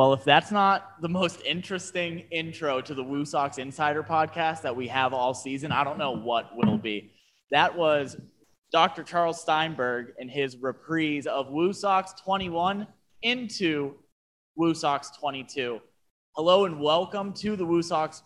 Well, if that's not the most interesting intro to the Woo Sox Insider podcast that we have all season, I don't know what will be. That was Dr. Charles Steinberg and his reprise of Woo Sox 21 into Woo Sox 22. Hello and welcome to the Woo Sox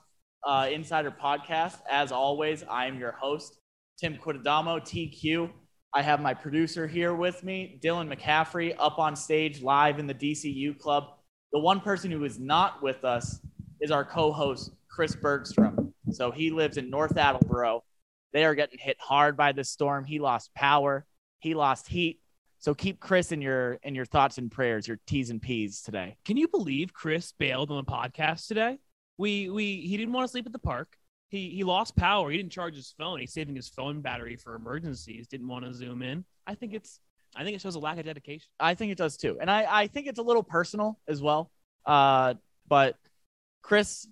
uh, Insider podcast. As always, I am your host, Tim Quidadamo, TQ. I have my producer here with me, Dylan McCaffrey, up on stage live in the DCU Club. The one person who is not with us is our co host, Chris Bergstrom. So he lives in North Attleboro. They are getting hit hard by this storm. He lost power, he lost heat. So keep Chris in your in your thoughts and prayers, your T's and P's today. Can you believe Chris bailed on the podcast today? We we he didn't want to sleep at the park. He he lost power. He didn't charge his phone. He's saving his phone battery for emergencies. Didn't want to zoom in. I think it's I think it shows a lack of dedication. I think it does too. And I, I think it's a little personal as well. Uh, but Chris,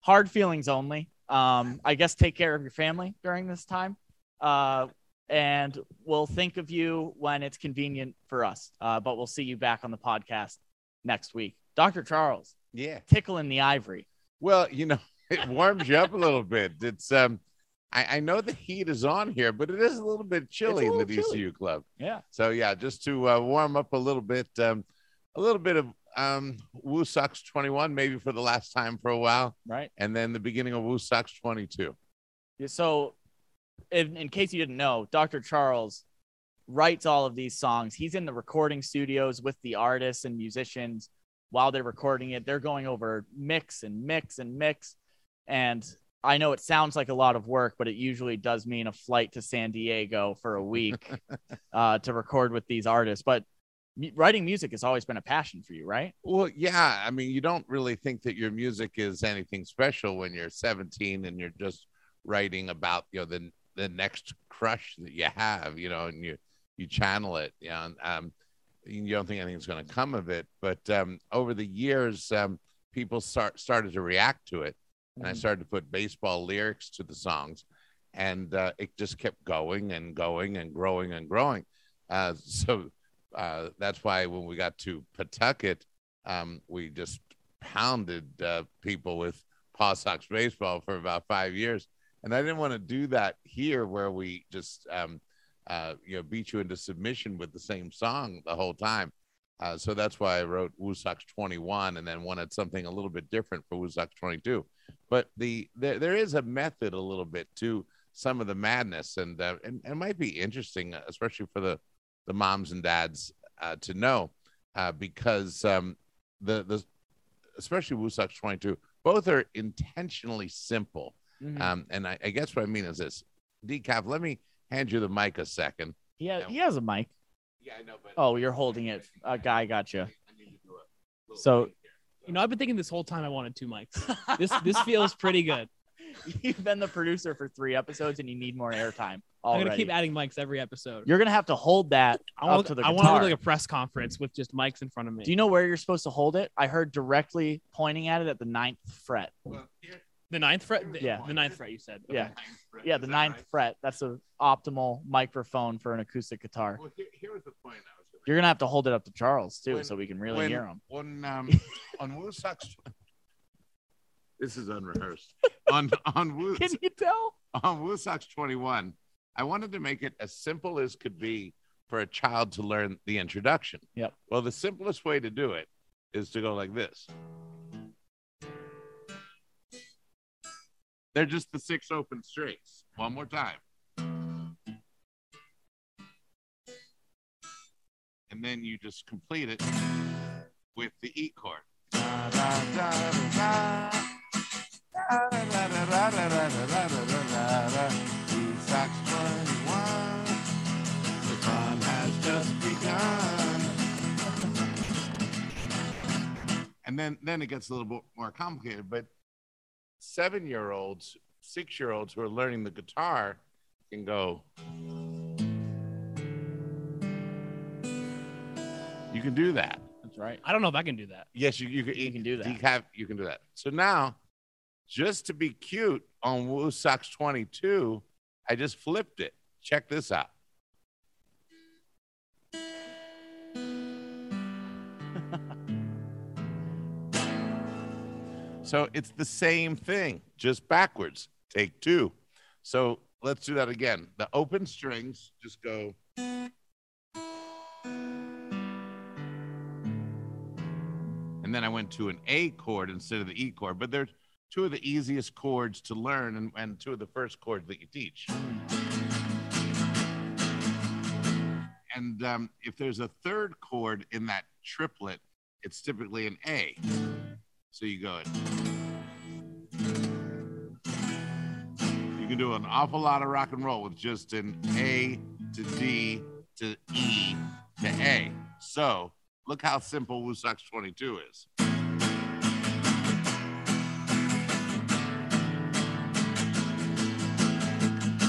hard feelings only. Um, I guess take care of your family during this time. Uh, and we'll think of you when it's convenient for us. Uh, but we'll see you back on the podcast next week. Dr. Charles, Yeah. tickling the ivory. Well, you know, it warms you up a little bit. It's um I, I know the heat is on here, but it is a little bit chilly in the little DCU club. Yeah. So yeah, just to uh, warm up a little bit, um, a little bit of um Woo Sox 21, maybe for the last time for a while, Right. and then the beginning of Woo Sox 22. Yeah, So, in, in case you didn't know, Dr. Charles writes all of these songs. He's in the recording studios with the artists and musicians while they're recording it. They're going over mix and mix and mix. And I know it sounds like a lot of work, but it usually does mean a flight to San Diego for a week uh, to record with these artists. But writing music has always been a passion for you, right? Well, yeah, I mean, you don't really think that your music is anything special when you're 17 and you're just writing about you know the the next crush that you have, you know, and you you channel it, you know, and, um, you don't think anything's going to come of it. But um, over the years, um, people start started to react to it, and I Mhm. started to put baseball lyrics to the songs, and uh, it just kept going and going and growing and growing. Uh, so uh, that's why when we got to Pawtucket, um, we just pounded uh, people with Paw Sox baseball for about five years. And I didn't want to do that here where we just, um, uh, you know, beat you into submission with the same song the whole time. Uh, so that's why I wrote Woo 21 and then wanted something a little bit different for Woo 22. But the there, there is a method a little bit to some of the madness, and uh, and, and it might be interesting, uh, especially for the the moms and dads uh, to know, uh, because um, the the especially Woo 22, both are intentionally simple. Mhm. Um, and I, I guess what I mean is this, decaf. Let me hand you the mic a second. has, he has a mic. Yeah, I know, but Oh, uh, you're holding it. A guy got you. I need to do a little So- You know, I've been thinking this whole time I wanted two mics. This this feels pretty good. You've been the producer for three episodes and you need more airtime I'm gonna keep adding mics every episode. You're gonna have to hold that I up want to the I guitar. want to look like a press conference with just mics in front of me. Do you know where you're supposed to hold it? I heard directly pointing at it at the ninth fret. Well, here, the ninth fret? The, Yeah. the ninth fret. You said. Yeah. Okay. Yeah, the ninth fret. That's the optimal microphone for an acoustic guitar. Well, here, here was the point I was going You're gonna have to hold it up to Charles too, When- so we can really when, hear him. When um, on Woo Sox, this is unrehearsed. on on Woo Can you tell? on Woo Sox 21, I wanted to make it as simple as could be for a child to learn the introduction. Yep. Well, the simplest way to do it is to go like this. They're just the six open strings. One more time. And then you just complete it with the E chord. Woo Sox 21, the fun has just begun. And then, then it gets a little bit more complicated. But seven year olds, six year olds who are learning the guitar can go. You can do that. That's right. I don't know if I can do that. Yes, you, you, can, You can do that. You, have, you can do that. So now, just to be cute on Woo Sox 22, I just flipped it. Check this out. So it's the same thing, just backwards. Take two. So let's do that again. The open strings just go. And then I went to an A chord instead of the E chord, but they're two of the easiest chords to learn and, and two of the first chords that you teach. And um, if there's a third chord in that triplet, it's typically an A. So you go. You can do an awful lot of rock and roll with just an A to D to E to A. So look how simple WooSox 22 is.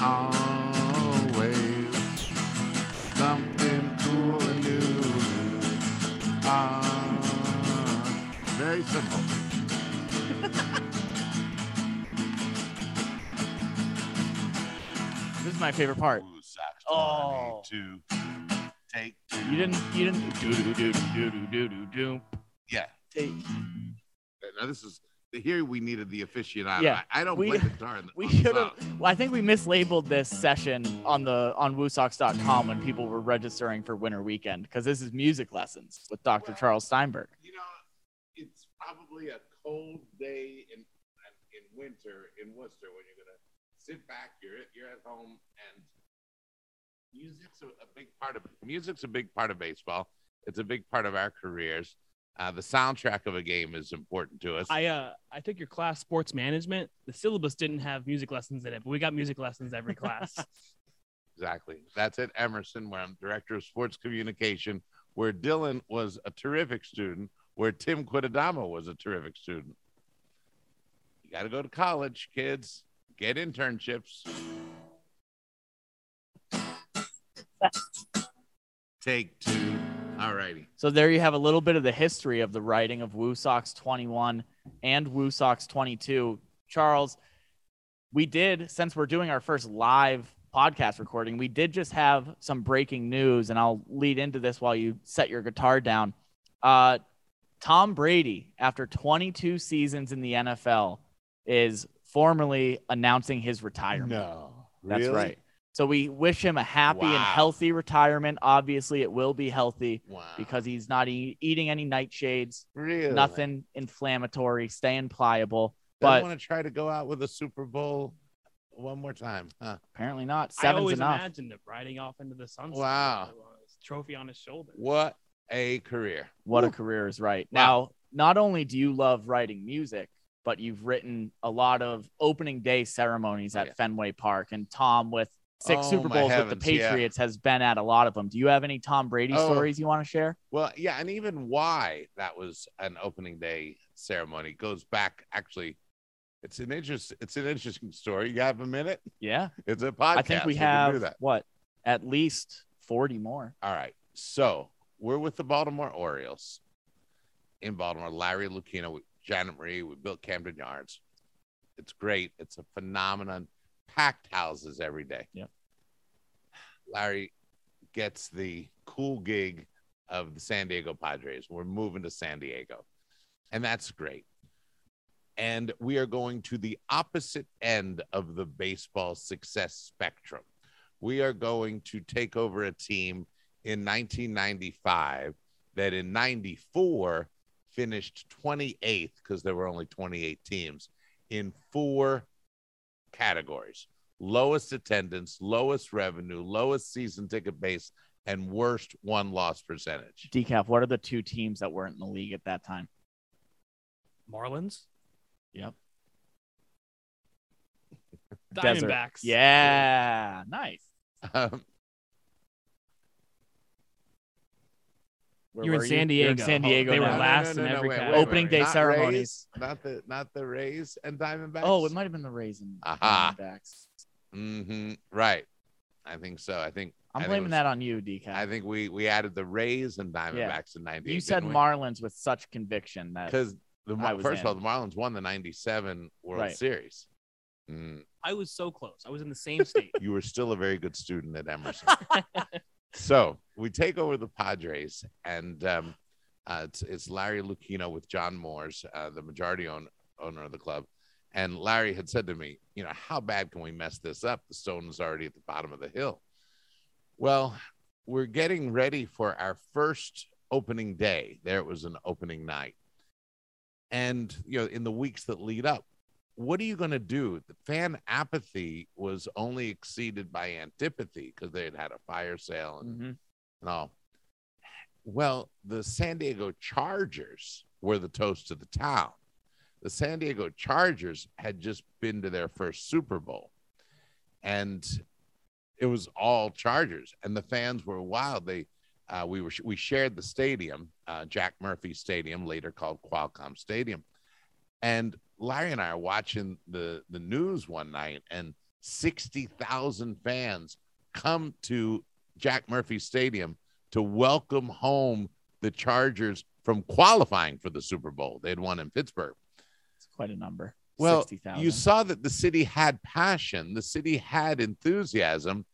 Always something cool and new. Ah, very simple. This is my favorite part. Oh. 22. Take You didn't. You didn't. Do do do do do do do do. yeah. Take. Now this is here we needed the aficionado. Yeah, I, I don't we- play guitar. In the, We on should have. Well, I think we mislabeled this session on the on WooSox.com when people were registering for Winter Weekend because this is music lessons with Dr. Charles Steinberg. You know, it's probably a cold day in in winter in Worcester when you're gonna sit back. You're you're at home and music's a, a big part of music's a big part of baseball. It's a big part of our careers. Uh, the soundtrack of a game is important to us. I uh I took your class sports management. The syllabus didn't have music lessons in it, but we got music lessons every class. Exactly. That's at Emerson, where I'm director of sports communication, where Dylan was a terrific student, where Tim Quidadama was a terrific student. You got to go to college, kids. Get internships. Take two. All righty. So there you have a little bit of the history of the writing of Woo Sox 21 and Woo Sox 22. Charles, we did since we're doing our first live podcast recording, we did just have some breaking news, and I'll lead into this while you set your guitar down. Uh, Tom Brady, after 22 seasons in the NFL, is formally announcing his retirement. No. That's Really? right. So we wish him a happy and healthy retirement. Obviously, it will be healthy Wow. because he's not e- eating any nightshades, really? nothing inflammatory, staying pliable. But But want to try to go out with a Super Bowl one more time, huh? apparently not. I Seven's always enough. imagined him riding off into the sunset. Wow. Uh, trophy on his shoulder. What a career. What a career is right. Wow. Now, not only do you love writing music, but you've written a lot of opening day ceremonies Oh, at yeah. Fenway Park. And Tom, with six Oh, Super Bowls heavens, with the yeah. Patriots, has been at a lot of them. Do you have any Tom Brady Oh. stories you want to share? Well, yeah, and even why that was an opening day ceremony goes back. Actually, it's an interest. It's an interesting story. You have a minute? Yeah. It's a podcast. I think we do have that. what? At least 40 more. All right. So we're with the Baltimore Orioles in Baltimore. Larry Lucchino, Janet Marie. We built Camden Yards. It's great. It's a phenomenon. Packed houses every day. Yeah. Larry gets the cool gig of the San Diego Padres. We're moving to San Diego, and that's great. And we are going to the opposite end of the baseball success spectrum. We are going to take over a team in 1995 that in 94 finished 28th because there were only 28 teams in four categories lowest attendance, lowest revenue, lowest season ticket base, and worst won loss percentage. Decaf, what are the two teams that weren't in the league at that time? Marlins, Yep. Diamondbacks. Desert. Yeah. Nice. Um, Where You're in San You're in Diego. San Diego. They were now. last in every wait, wait, Opening wait. day Not ceremonies. Rays, not the not the Rays and Diamondbacks. Oh, it might have been the Rays and Aha. Diamondbacks. hmm Right. I think so. I think I'm I think blaming was- that on you, Decaf. I think we we added the Rays and Diamondbacks in '98. you said Marlins with such conviction that because the I Mar- was first of all, the Marlins won the '97 World Right. Series. Mm, I was so close. I was in the same state. you were still a very good student at Emerson. so we take over the Padres, and um, uh, it's, it's Larry Lucchino with John Moores, uh, the majority own, owner of the club. And Larry had said to me, you know, how bad can we mess this up? The stone is already at the bottom of the hill. Well, we're getting ready for our first opening day. There it was an opening night. And, you know, in the weeks that lead up, what are you going to do? The fan apathy was only exceeded by antipathy because they had had a fire sale and, Mhm. and all. Well, the San Diego Chargers were the toast of the town. The San Diego Chargers had just been to their first Super Bowl, and it was all Chargers, and the fans were wild. They, uh, we were we shared the stadium, uh, Jack Murphy Stadium, later called Qualcomm Stadium, and Larry and I are watching the the news one night, and sixty thousand fans come to Jack Murphy Stadium to welcome home the Chargers from qualifying for the Super Bowl. They'd won in Pittsburgh. It's quite a number. Well, 60,000. you saw that the city had passion, the city had enthusiasm,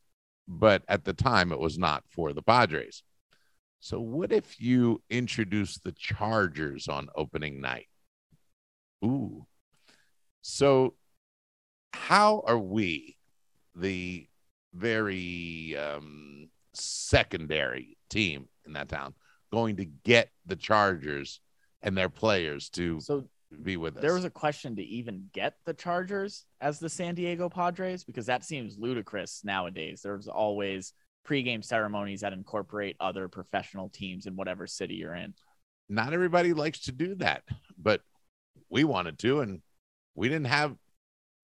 but at the time it was not for the Padres. So, what if you introduce the Chargers on opening night? Ooh. So, how are we, the very um, secondary team in that town, going to get the Chargers and their players to so be with us? there was a question to even get the Chargers as the San Diego Padres because that seems ludicrous nowadays. There's always pregame ceremonies that incorporate other professional teams in whatever city you're in. not everybody likes to do that, but we wanted to, and we didn't have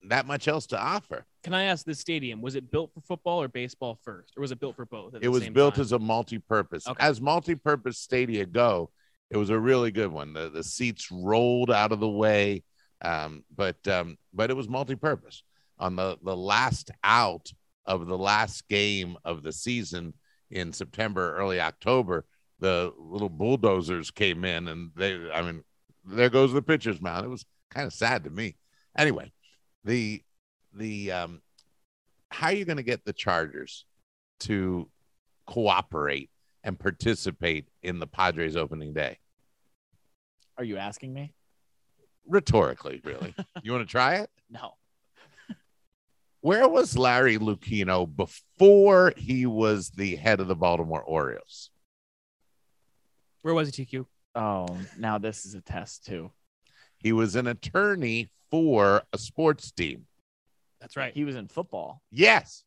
that much else to offer. Can I ask this stadium, was it built for football or baseball first? Or was it built for both? at It was built time? as a multi-purpose. Okay. As multi-purpose stadia go, it was a really good one. The the seats rolled out of the way, um, but um, but it was multi-purpose. On the the last out of the last game of the season in September, early October, the little bulldozers came in, and they, I mean, there goes the pitcher's mound. It was kind of sad to me. Anyway, the the um, how are you going to get the Chargers to cooperate and participate in the Padres opening day? Are you asking me? Rhetorically, really. you want to try it? No. Where was Larry Lucchino before he was the head of the Baltimore Orioles? Where was he, TQ? Oh, now this is a test too. He was an attorney for a sports team. That's right. He was in football. Yes,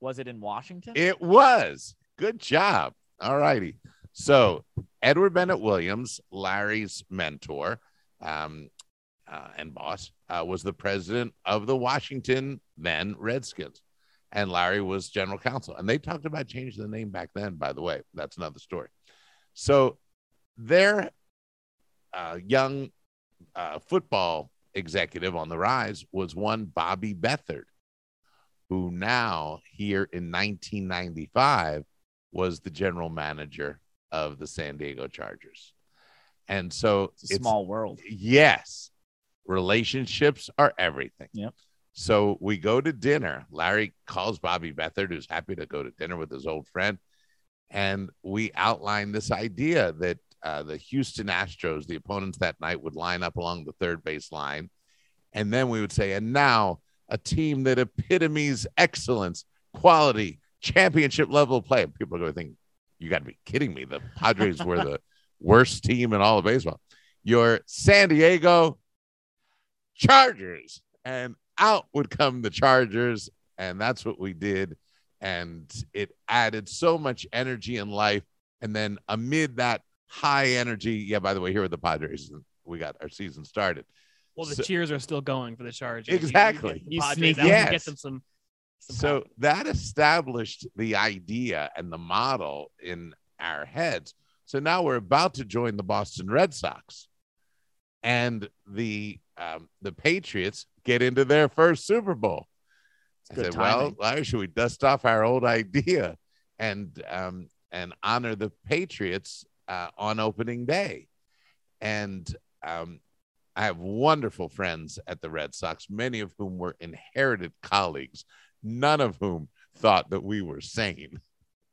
Was it in Washington? it was. Good job. All righty. So, Edward Bennett Williams, Larry's mentor um, uh, and boss, uh, was the president of the Washington then Redskins. And Larry was general counsel. And they talked about changing the name back then, by the way. That's another story. So, their uh, young uh, football executive on the rise was one Bobby Beathard, who now, here in 1995, was the general manager of the San Diego Chargers. And so it's a small world. Yes. Relationships are everything. Yep. So we go to dinner. Larry calls Bobby Beathard, who's happy to go to dinner with his old friend. And we outline this idea that uh, the Houston Astros, the opponents that night, would line up along the third base line. And then we would say, and now a team that epitomes excellence, quality, championship level play. And people are going to think, you got to be kidding me. The Padres were the worst team in all of baseball. Your San Diego Chargers. And out would come the Chargers. And that's what we did. And it added so much energy and life. And then amid that high energy, yeah, by the way, here are the Padres. We got our season started. Well, the So- cheers are still going for the Chargers. You- you Exactly. You Padres sneak out and Yes. get them some. some So pop. that established the idea and the model in our heads. So now we're about to join the Boston Red Sox, and the um, the Patriots get into their first Super Bowl. I good said, timing. "Well, Larry, should we dust off our old idea and um, and honor the Patriots uh, on opening day?" And um, I have wonderful friends at the Red Sox, many of whom were inherited colleagues, none of whom thought that we were sane.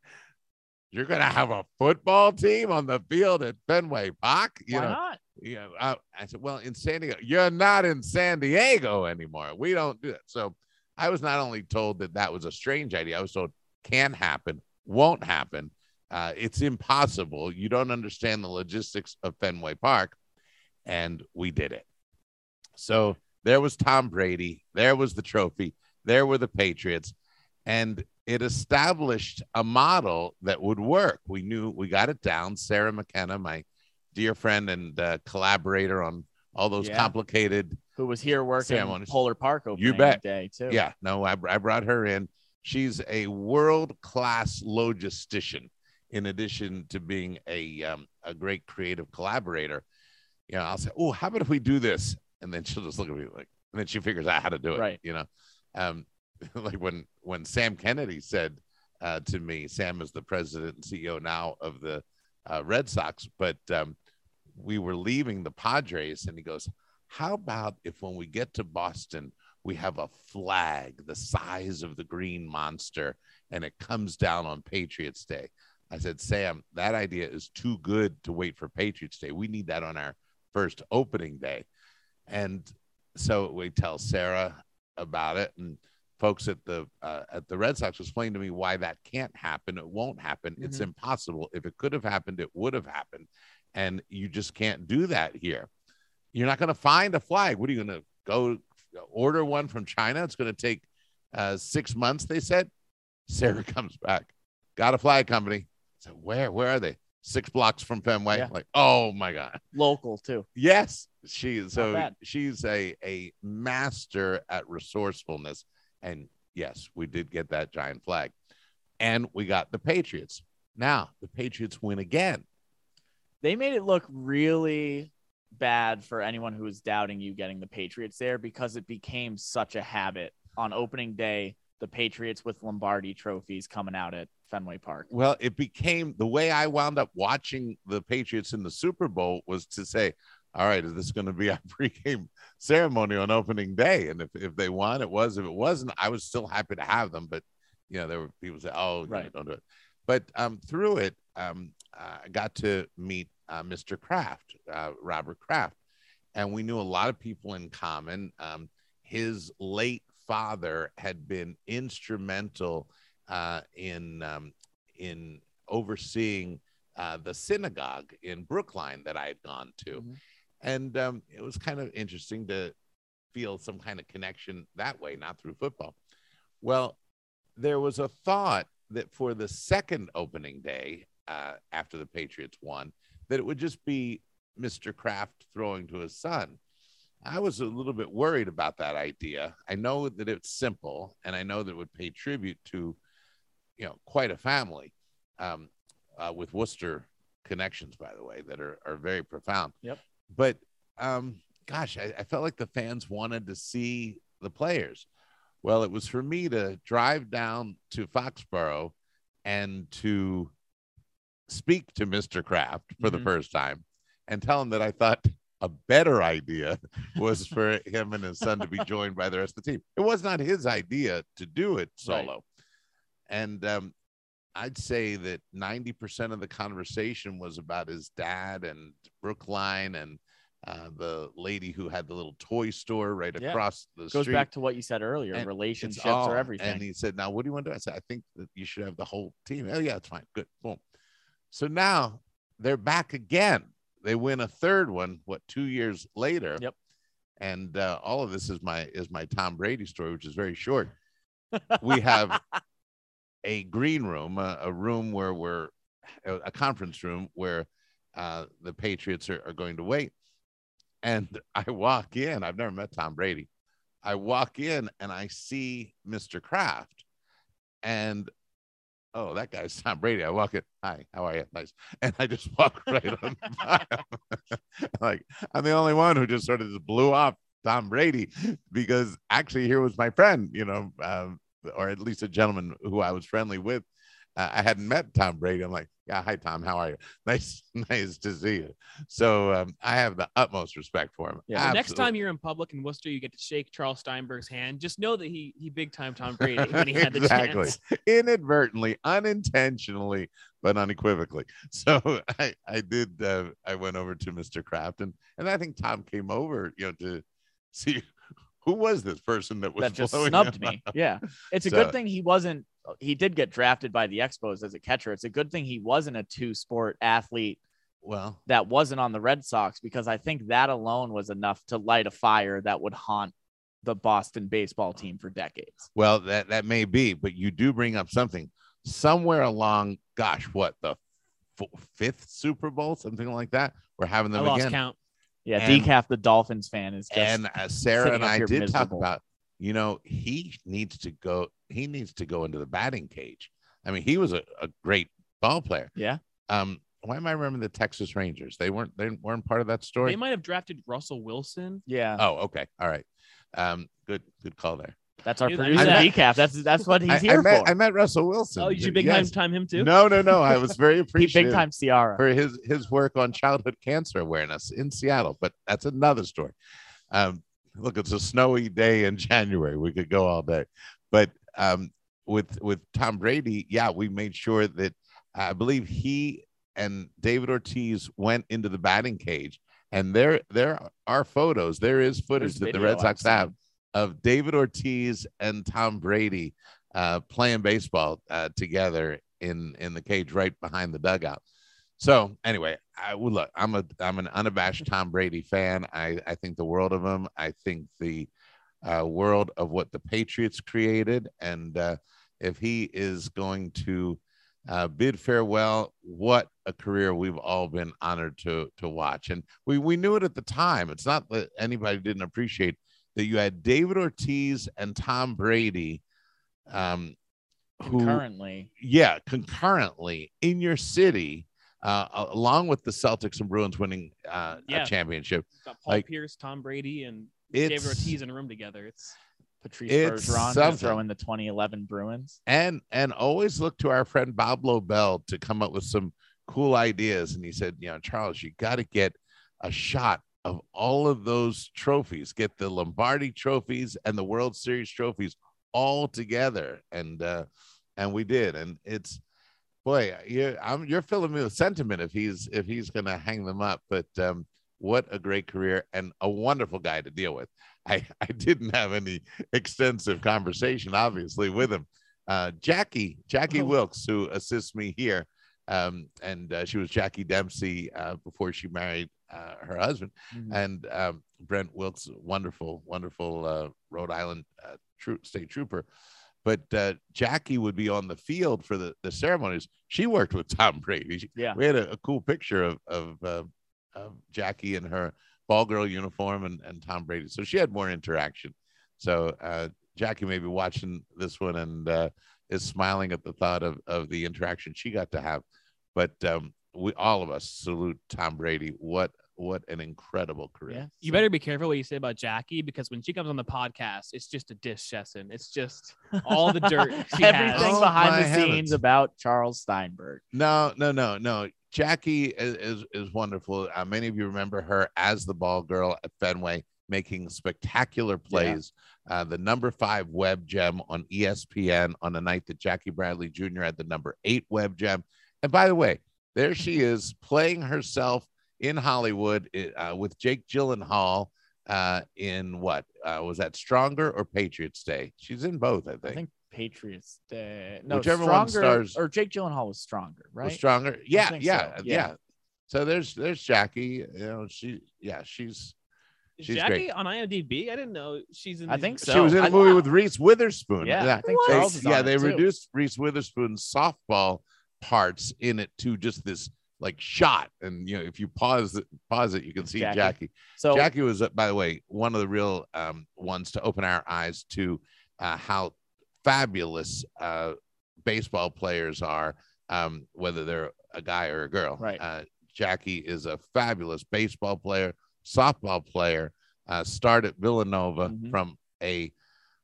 You're going to have a football team on the field at Fenway Park? You Why know, not? Yeah, I, I said, well, in San Diego, you're not in San Diego anymore. We don't do that. So I was not only told that that was a strange idea, I was told can happen, won't happen. Uh, it's impossible. You don't understand the logistics of Fenway Park. And we did it. So there was Tom Brady. There was the trophy. There were the Patriots. And it established a model that would work. We knew we got it down. Sarah McKenna, my dear friend and uh, collaborator on all those Yeah. complicated Who was here working Ceremonies. Polar Park opening bet. day too. Yeah, no, I, I brought her in. She's a world class logistician, in addition to being a um, a great creative collaborator. You know, I'll say, "Oh, how about if we do this?" And then she'll just look at me like, and then she figures out how to do it. Right. You know, um, like when when Sam Kennedy said uh, to me, Sam is the president and CEO now of the uh, Red Sox, but um, we were leaving the Padres, and he goes, "How about if when we get to Boston?" we have a flag the size of the green monster and it comes down on Patriots Day. I said, Sam, that idea is too good to wait for Patriots Day. We need that on our first opening day. And so we tell Sarah about it and folks at the uh, at the Red Sox explained to me why that can't happen. It won't happen. It's Mhm. impossible. If it could have happened, it would have happened. And you just can't do that here. You're not going to find a flag. What are you going to go order one from China? It's going to take uh, six months, they said. Sarah comes back, got a flag company. So where? Where are they? Six blocks from Fenway. Yeah. Like, oh my God. Local too. Yes, she so she's a a master at resourcefulness, and yes, we did get that giant flag, and we got the Patriots. Now the Patriots win again. They made it look really bad for anyone who was doubting you getting the Patriots there because it became such a habit on opening day. The Patriots with Lombardi trophies coming out at Fenway Park. Well, it became the way I wound up watching the Patriots in the Super Bowl was to say, all right, is this going to be a pregame ceremony on opening day? And if, if they won, it was. If it wasn't, I was still happy to have them. But, you know, there were people say, oh, you know, Right. don't do it. But um, through it, um, I got to meet uh, Mr. Kraft, uh, Robert Kraft. And we knew a lot of people in common. Um, his late father had been instrumental uh, in um, in overseeing uh, the synagogue in Brookline that I had gone to, Mhm. and um, it was kind of interesting to feel some kind of connection that way, not through football. Well, there was a thought that for the second opening day uh, after the Patriots won, that it would just be Mr. Kraft throwing to his son. I was a little bit worried about that idea. I know that it's simple, and I know that it would pay tribute to, you know, quite a family, um, uh, with Worcester connections, by the way, that are are very profound. Yep. But um, gosh, I, I felt like the fans wanted to see the players. Well, it was for me to drive down to Foxborough and to speak to Mr. Kraft for the Mhm. first time and tell him that I thought a better idea was for him and his son to be joined by the rest of the team. It was not his idea to do it solo. And um, I'd say that 90% of the conversation was about his dad and Brookline and uh, the lady who had the little toy store right Yeah. across the Goes street. Goes back to what you said earlier. And relationships all- are everything. And he said, Now, what do you want to do? I said, I think that you should have the whole team. Oh, yeah, it's fine. Good. Boom. So now they're back again. They win a third one, what, two years later? Yep. And uh, all of this is my is my Tom Brady story, which is very short. we have a green room, a, a room where we're a, conference room where uh, the Patriots are, are going to wait. And I walk in. I've never met Tom Brady. I walk in and I see Mr. Kraft, and oh, that guy's Tom Brady. I walk in. Hi, how are you? Nice. And I just walk right on by like I'm the only one who just sort of just blew off Tom Brady because actually here was my friend, you know, um, or at least a gentleman who I was friendly with. Uh, I hadn't met Tom Brady. I'm like, yeah, hi Tom, how are you? Nice, nice to see you. So um, I have the utmost respect for him. Yeah. The next time you're in public in Worcester, you get to shake Charles Steinberg's hand. Just know that he he big time Tom Brady when he had the chance. Exactly. inadvertently, unintentionally, but unequivocally. So I, I did. Uh, I went over to Mr. Kraft, and and I think Tom came over, you know, to see who was this person that was that just snubbed me. up. Yeah. It's a So- good thing he wasn't he did get drafted by the Expos as a catcher. It's a good thing he wasn't a two sport athlete Well, that wasn't on the Red Sox because I think that alone was enough to light a fire that would haunt the Boston baseball team for decades. well, that that may be, but you do bring up something somewhere along. Gosh, what the f- fifth Super Bowl, something like that. We're having I them lost again. count. Yeah, And- decaf the Dolphins fan is just and uh, Sarah and I here did talk about, you know, he needs to go. He needs to go into the batting cage. I mean, he was a, a great ball player. Yeah. Um, why am I remembering the Texas Rangers? They weren't. They weren't part of that story. They might have drafted Russell Wilson. yeah. oh, okay, all right. Um, good, good call there. That's our Dude, I producer met- decaf. That's that's what he's I, here I met, for. I met Russell Wilson. Oh, you should big Yes. time time him too. No, no, no. I was very appreciative big time Ciara. for his his work on childhood cancer awareness in Seattle, but that's another story. Um, look, it's a snowy day in January. We could go all day, but um, with with Tom Brady, yeah, we made sure that I believe he and David Ortiz went into the batting cage, and there there are photos. There is footage There's that the Red Sox have of David Ortiz and Tom Brady uh, playing baseball uh, together in in the cage right behind the dugout. So anyway, I would look. I'm a I'm an unabashed Tom Brady fan. I I think the world of him. I think the uh, world of what the Patriots created, and uh, if he is going to uh, bid farewell, what a career we've all been honored to to watch. And we we knew it at the time. It's not that anybody didn't appreciate that you had David Ortiz and Tom Brady. Um, who Concurrently. yeah, concurrently in your city, uh, along with the Celtics and Bruins winning uh, Yeah. a championship. Got Paul Like, Pierce, Tom Brady, and David Ortiz in a room together. It's Patrice It's Bergeron to something. throw in the 2011 Bruins. and and always look to our friend Bob Lobel to come up with some cool ideas. And he said, you know, Charles, you got to get a shot of all of those trophies, get the Lombardi trophies and the World Series trophies all together. And uh, and we did. And it's boy, you I'm you're filling me with sentiment if he's if he's gonna hang them up. But um, what a great career and a wonderful guy to deal with. I, I didn't have any extensive conversation, obviously, with him. Uh, Jackie, Jackie Oh. Wilkes, who assists me here, um, and uh, she was Jackie Dempsey uh, before she married uh, her husband, Mhm. and um, Brent Wilkes, wonderful, wonderful uh, Rhode Island uh, tro- state trooper. But uh, Jackie would be on the field for the, the ceremonies. She worked with Tom Brady. She- Yeah. we had a, a cool picture of of, uh, of Jackie in her ball girl uniform and, and Tom Brady. So she had more interaction. So uh, Jackie may be watching this one and uh, is smiling at the thought of, of the interaction she got to have. But um, we all of us salute Tom Brady. What what an incredible career. Yeah. you better be careful what you say about Jackie because when she comes on the podcast, it's just a dish session. It's just all the dirt she Everything has. Oh, behind my the scenes about Charles Steinberg. No, no, no, no. Jackie is is, is wonderful. Uh, many of you remember her as the ball girl at Fenway, making spectacular plays. Uh, the number five web gem on ESPN on the night that Jackie Bradley Jr. had the number eight web gem. And by the way, there she is playing herself in Hollywood uh, with Jake Gyllenhaal uh, in what uh, was that Stronger or Patriots Day? She's in both, I think. I think Patriots. Uh, no, Whichever one stronger, stars- or Jake Gyllenhaal was stronger, was right? stronger. Yeah, yeah, so, yeah, yeah. So there's there's Jackie. You know, she yeah, she's Is She's Jackie great. on IMDb? I didn't know she's in. I these- think she was in a I- movie with Reese Witherspoon. Yeah, I think They- Charles is yeah, on they it, too. reduced Reese Witherspoon's softball parts in it to just this like shot, and you know if you pause it, pause it, you can see Jackie. Jackie. So Jackie was, uh, by the way, one of the real um, ones to open our eyes to uh, how fabulous uh, baseball players are, um, whether they're a guy or a girl. Right. Uh, Jackie is a fabulous baseball player, softball player. Uh, started Villanova Mhm. from a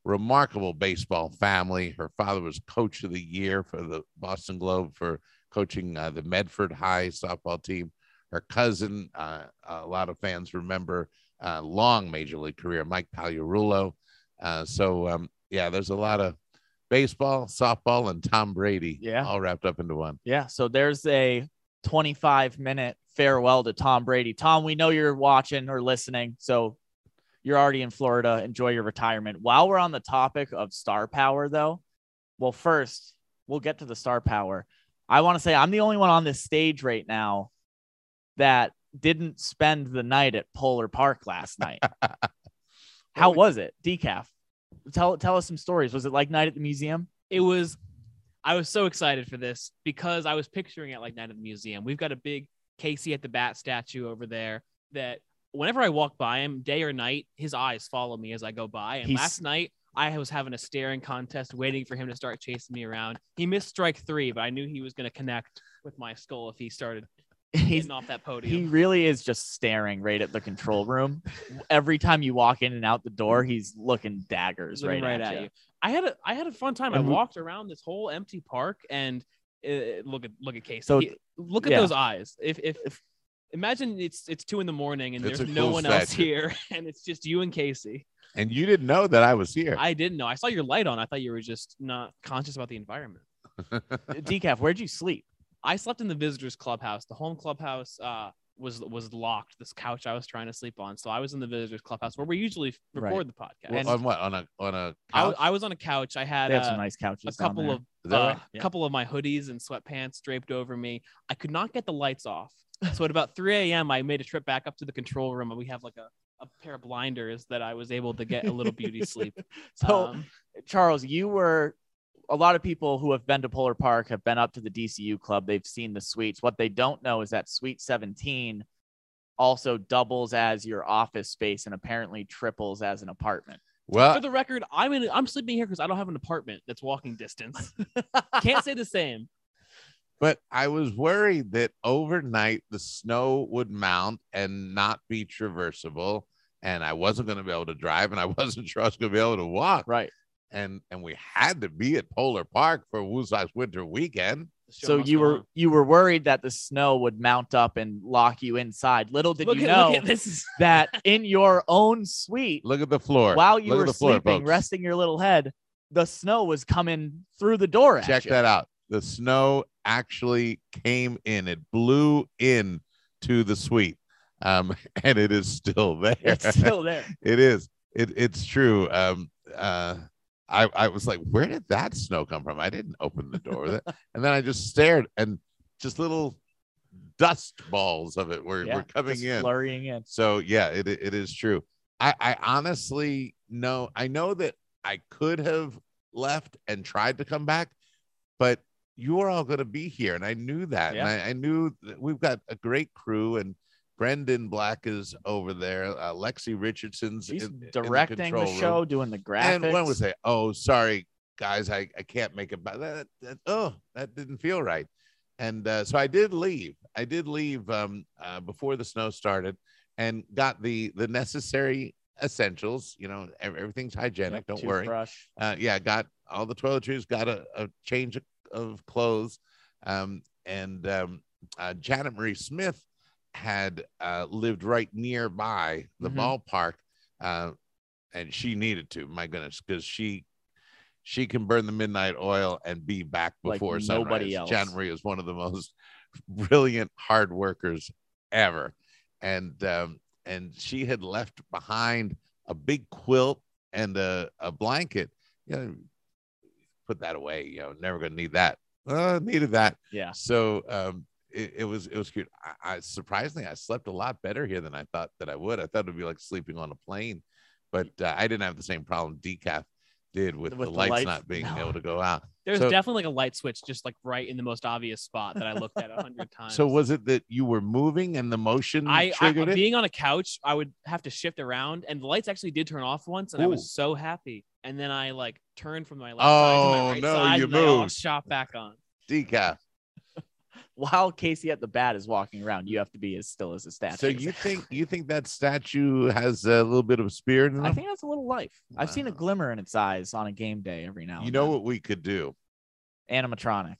remarkable baseball family. Her father was coach of the year for the Boston Globe for coaching uh, the Medford High softball team. Her cousin, uh, a lot of fans remember, uh, long major league career, Mike Pagliarulo. Uh, so, um, yeah, there's a lot of baseball, softball, and Tom Brady Yeah. all wrapped up into one. Yeah. So there's a 25 minute farewell to Tom Brady. Tom, we know you're watching or listening. So you're already in Florida. Enjoy your retirement. While we're on the topic of star power, though, well, first, we'll get to the star power. I want to say I'm the only one on this stage right now that didn't spend the night at Polar Park last night. How was it? Decaf. Tell tell us some stories. Was it like night at the museum? it was I was so excited for this because I was picturing it like Night at the Museum. We've got a big Casey at the bat statue over there that whenever I walk by him, day or night, his eyes follow me as I go by. And He's- last night I was having a staring contest waiting for him to start chasing me around. He missed strike three, but I knew he was going to connect with my skull if he started He's getting off that podium. He really is just staring right at the control room. Every time you walk in and out the door, he's looking daggers Looking right, at, you. I had a I had a fun time. And I walked around this whole empty park and uh, look at look at Casey. So- He- look at yeah. those eyes. If, if if imagine it's it's two in the morning and It's there's no cool one else here and it's just you and Casey. And you didn't know that I was here. I didn't know. I saw your light on. I thought you were just not conscious about the environment. Decaf, where'd you sleep? I slept in the visitors clubhouse. The home clubhouse uh was was locked. This couch I was trying to sleep on. So I was in the visitors clubhouse where we usually record Right. the podcast. Well, on what? On a on a I, couch? I was on a couch. I had They have uh, some nice couches. a down couple there. of Is that uh, right? Yeah. couple of my hoodies and sweatpants draped over me. I could not get the lights off. So at about 3 a.m., I made a trip back up to the control room, and we have like a, a pair of blinders that I was able to get a little beauty sleep. So, Um, Charles, you were a lot of people who have been to Polar Park have been up to the DCU club. They've seen the suites. What they don't know is that Suite 17 also doubles as your office space and apparently triples as an apartment. Well, for the record, I'm in. I'm sleeping here because I don't have an apartment that's walking distance. Can't say the same. But I was worried that overnight the snow would mount and not be traversable, and I wasn't going to be able to drive, and I wasn't sure I was going to be able to walk. Right. And and we had to be at Polar Park for WooSox winter weekend. So you were on. you were worried that the snow would mount up and lock you inside. Little did Look you at, know this. Is, that in your own suite, Look at the floor. while you Look were floor, sleeping, folks. resting your little head, the snow was coming through the door. At Check you. that out. The snow actually came in. It blew in to the suite. Um, and it is still there. It's still there. it is. It, it's true. Um, uh, I, I was like, where did that snow come from? I didn't open the door with it. And then I just stared and just little dust balls of it were, Yeah, were coming in. flurrying in. So yeah, it it is true. I I honestly know I know that I could have left and tried to come back, but you are all going to be here, and I knew that, and I, I knew that we've got a great crew, and Brendan Black is over there, uh, Lexi Richardson's in- in the directing the, control room. show, doing the graphics. And when was it? Oh, sorry, guys, I, I can't make it. But that, that oh, that didn't feel right. And uh, so I did leave. I did leave um, uh, before the snow started, and got the the necessary essentials. You know, everything's hygienic. Yep, don't worry. toothbrush. Uh, yeah, got all the toiletries. Got a, a change of, of clothes. Um, and um, uh, Janet Marie Smith had uh, lived right nearby the Mhm. ballpark, uh, and she needed to. My goodness, because she she can burn the midnight oil and be back Like before nobody sunrise. else. Janet Marie is one of the most brilliant hard workers ever, and um, and she had left behind a big quilt and a, a blanket. You know, put that away. You know, never gonna need that. Uh, needed that. Yeah. So um, it, it was it was cute. I, I surprisingly I slept a lot better here than I thought that I would. I thought it'd be like sleeping on a plane, but uh, I didn't have the same problem decaf did with, With the the lights, lights? not being No. able to go out. There's So- definitely like a light switch just like right in the most obvious spot that I looked at a hundred times. So was it that you were moving and the motion I, I it? being on a couch, I would have to shift around, and the lights actually did turn off once, and I was so happy. And then I like turned from my left side to Oh, my right no, side, you and they all shot back on. decaf. while Casey at the bat is walking around, you have to be as still as a statue. So you think you think that statue has a little bit of spirit in I think that's a little life. I've seen a glimmer in its eyes on a game day every now. You know then. what we could do? animatronic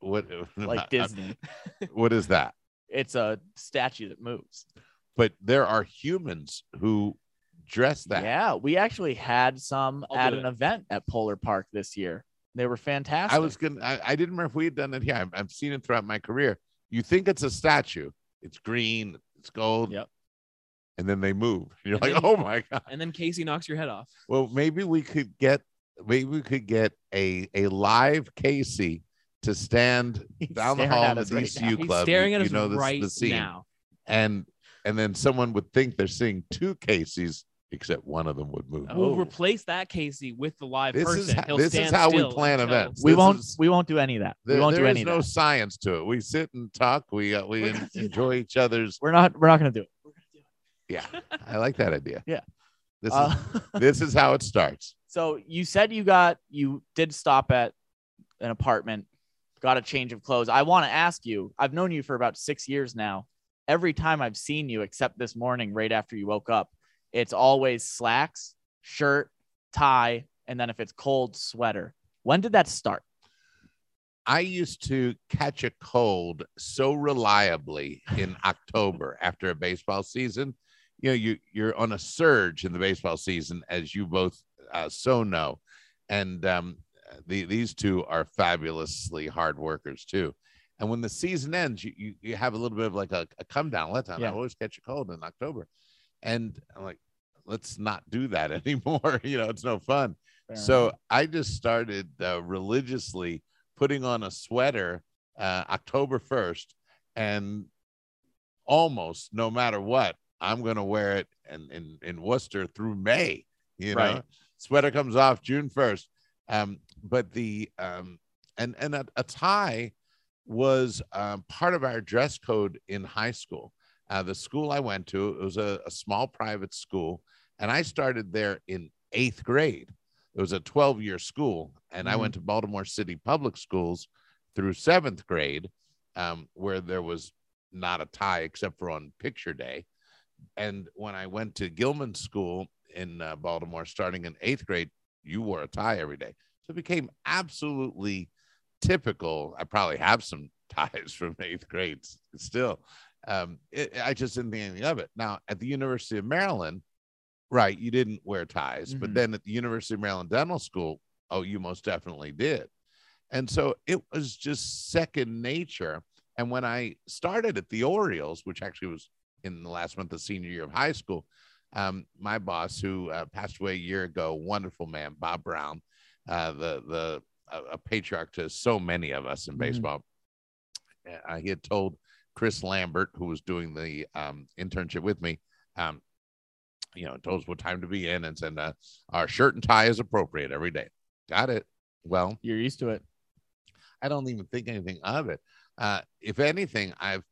What like Disney. What is that? it's a statue that moves. But there are humans who dress that. Yeah, we actually had some I'll at an it. event at Polar Park this year. They were fantastic. I was gonna. I, I didn't remember if we had done it here. I've, I've seen it throughout my career. You think it's a statue? It's green. It's gold. Yep. And then they move. You're And like, then- oh my god. And then Casey knocks your head off. Well, maybe we could get. Maybe we could get a a live Casey to stand He's down the hall at in the us right DCU now. He's club. staring you, at you us know this, right the scene, now. and and then someone would think they're seeing two Caseys, except one of them would move. Oh. We'll replace that Casey with the live This person. is ho- He'll this is stand how we plan events. we This won't is- we won't do any of that. There, we won't do is any no of that. science to it. We sit and talk. We uh, we en- enjoy each other's. We're not we're not gonna do it. We're gonna do it. Yeah, I like that idea. Yeah. This Uh, is this is how it starts. so you said you got you did stop at an apartment, got a change of clothes. I want to ask you. I've known you for about six years now. Every time I've seen you, except this morning, right after you woke up, it's always slacks, shirt, tie, and then if it's cold, sweater. When did that start? I used to catch a cold so reliably in October after a baseball season. You know, you you're on a surge in the baseball season, as you both uh, so know, and um, the, these two are fabulously hard workers too. And when the season ends, you you, you have a little bit of like a, a come down. Let time. I always catch a cold in October, and I'm like, let's not do that anymore. you know, it's no fun. So I just started uh, religiously putting on a sweater uh, October 1st, and almost no matter what, I'm going to wear it in, in, in Worcester through May. You know, Right. sweater comes off June 1st. Um, but the, um, and, and a, a tie was um, part of our dress code in high school. Uh, the school I went to, it was a, a small private school, and I started there in eighth grade. It was a 12 year school, and I Mhm. went to Baltimore City Public Schools through seventh grade, um, where there was not a tie except for on picture day. And when I went to Gilman School in uh, Baltimore, starting in eighth grade, you wore a tie every day. So it became absolutely typical. I probably have some ties from eighth grade still. Um, it, I just didn't think anything of it. Now, at the University of Maryland, right, you didn't wear ties, but Mhm. then at the University of Maryland Dental School, oh, you most definitely did. And so it was just second nature. And when I started at the Orioles, which actually was in the last month of senior year of high school, um, my boss, who uh, passed away a year ago, wonderful man, Bob Brown, uh, the the a, a patriarch to so many of us in Mhm. baseball. Uh, he had told Chris Lambert, who was doing the um, internship with me, um, you know, told us what time to be in and said, uh, our shirt and tie is appropriate every day. Got it. Well, You're used to it. I don't even think anything of it. Uh, if anything, I've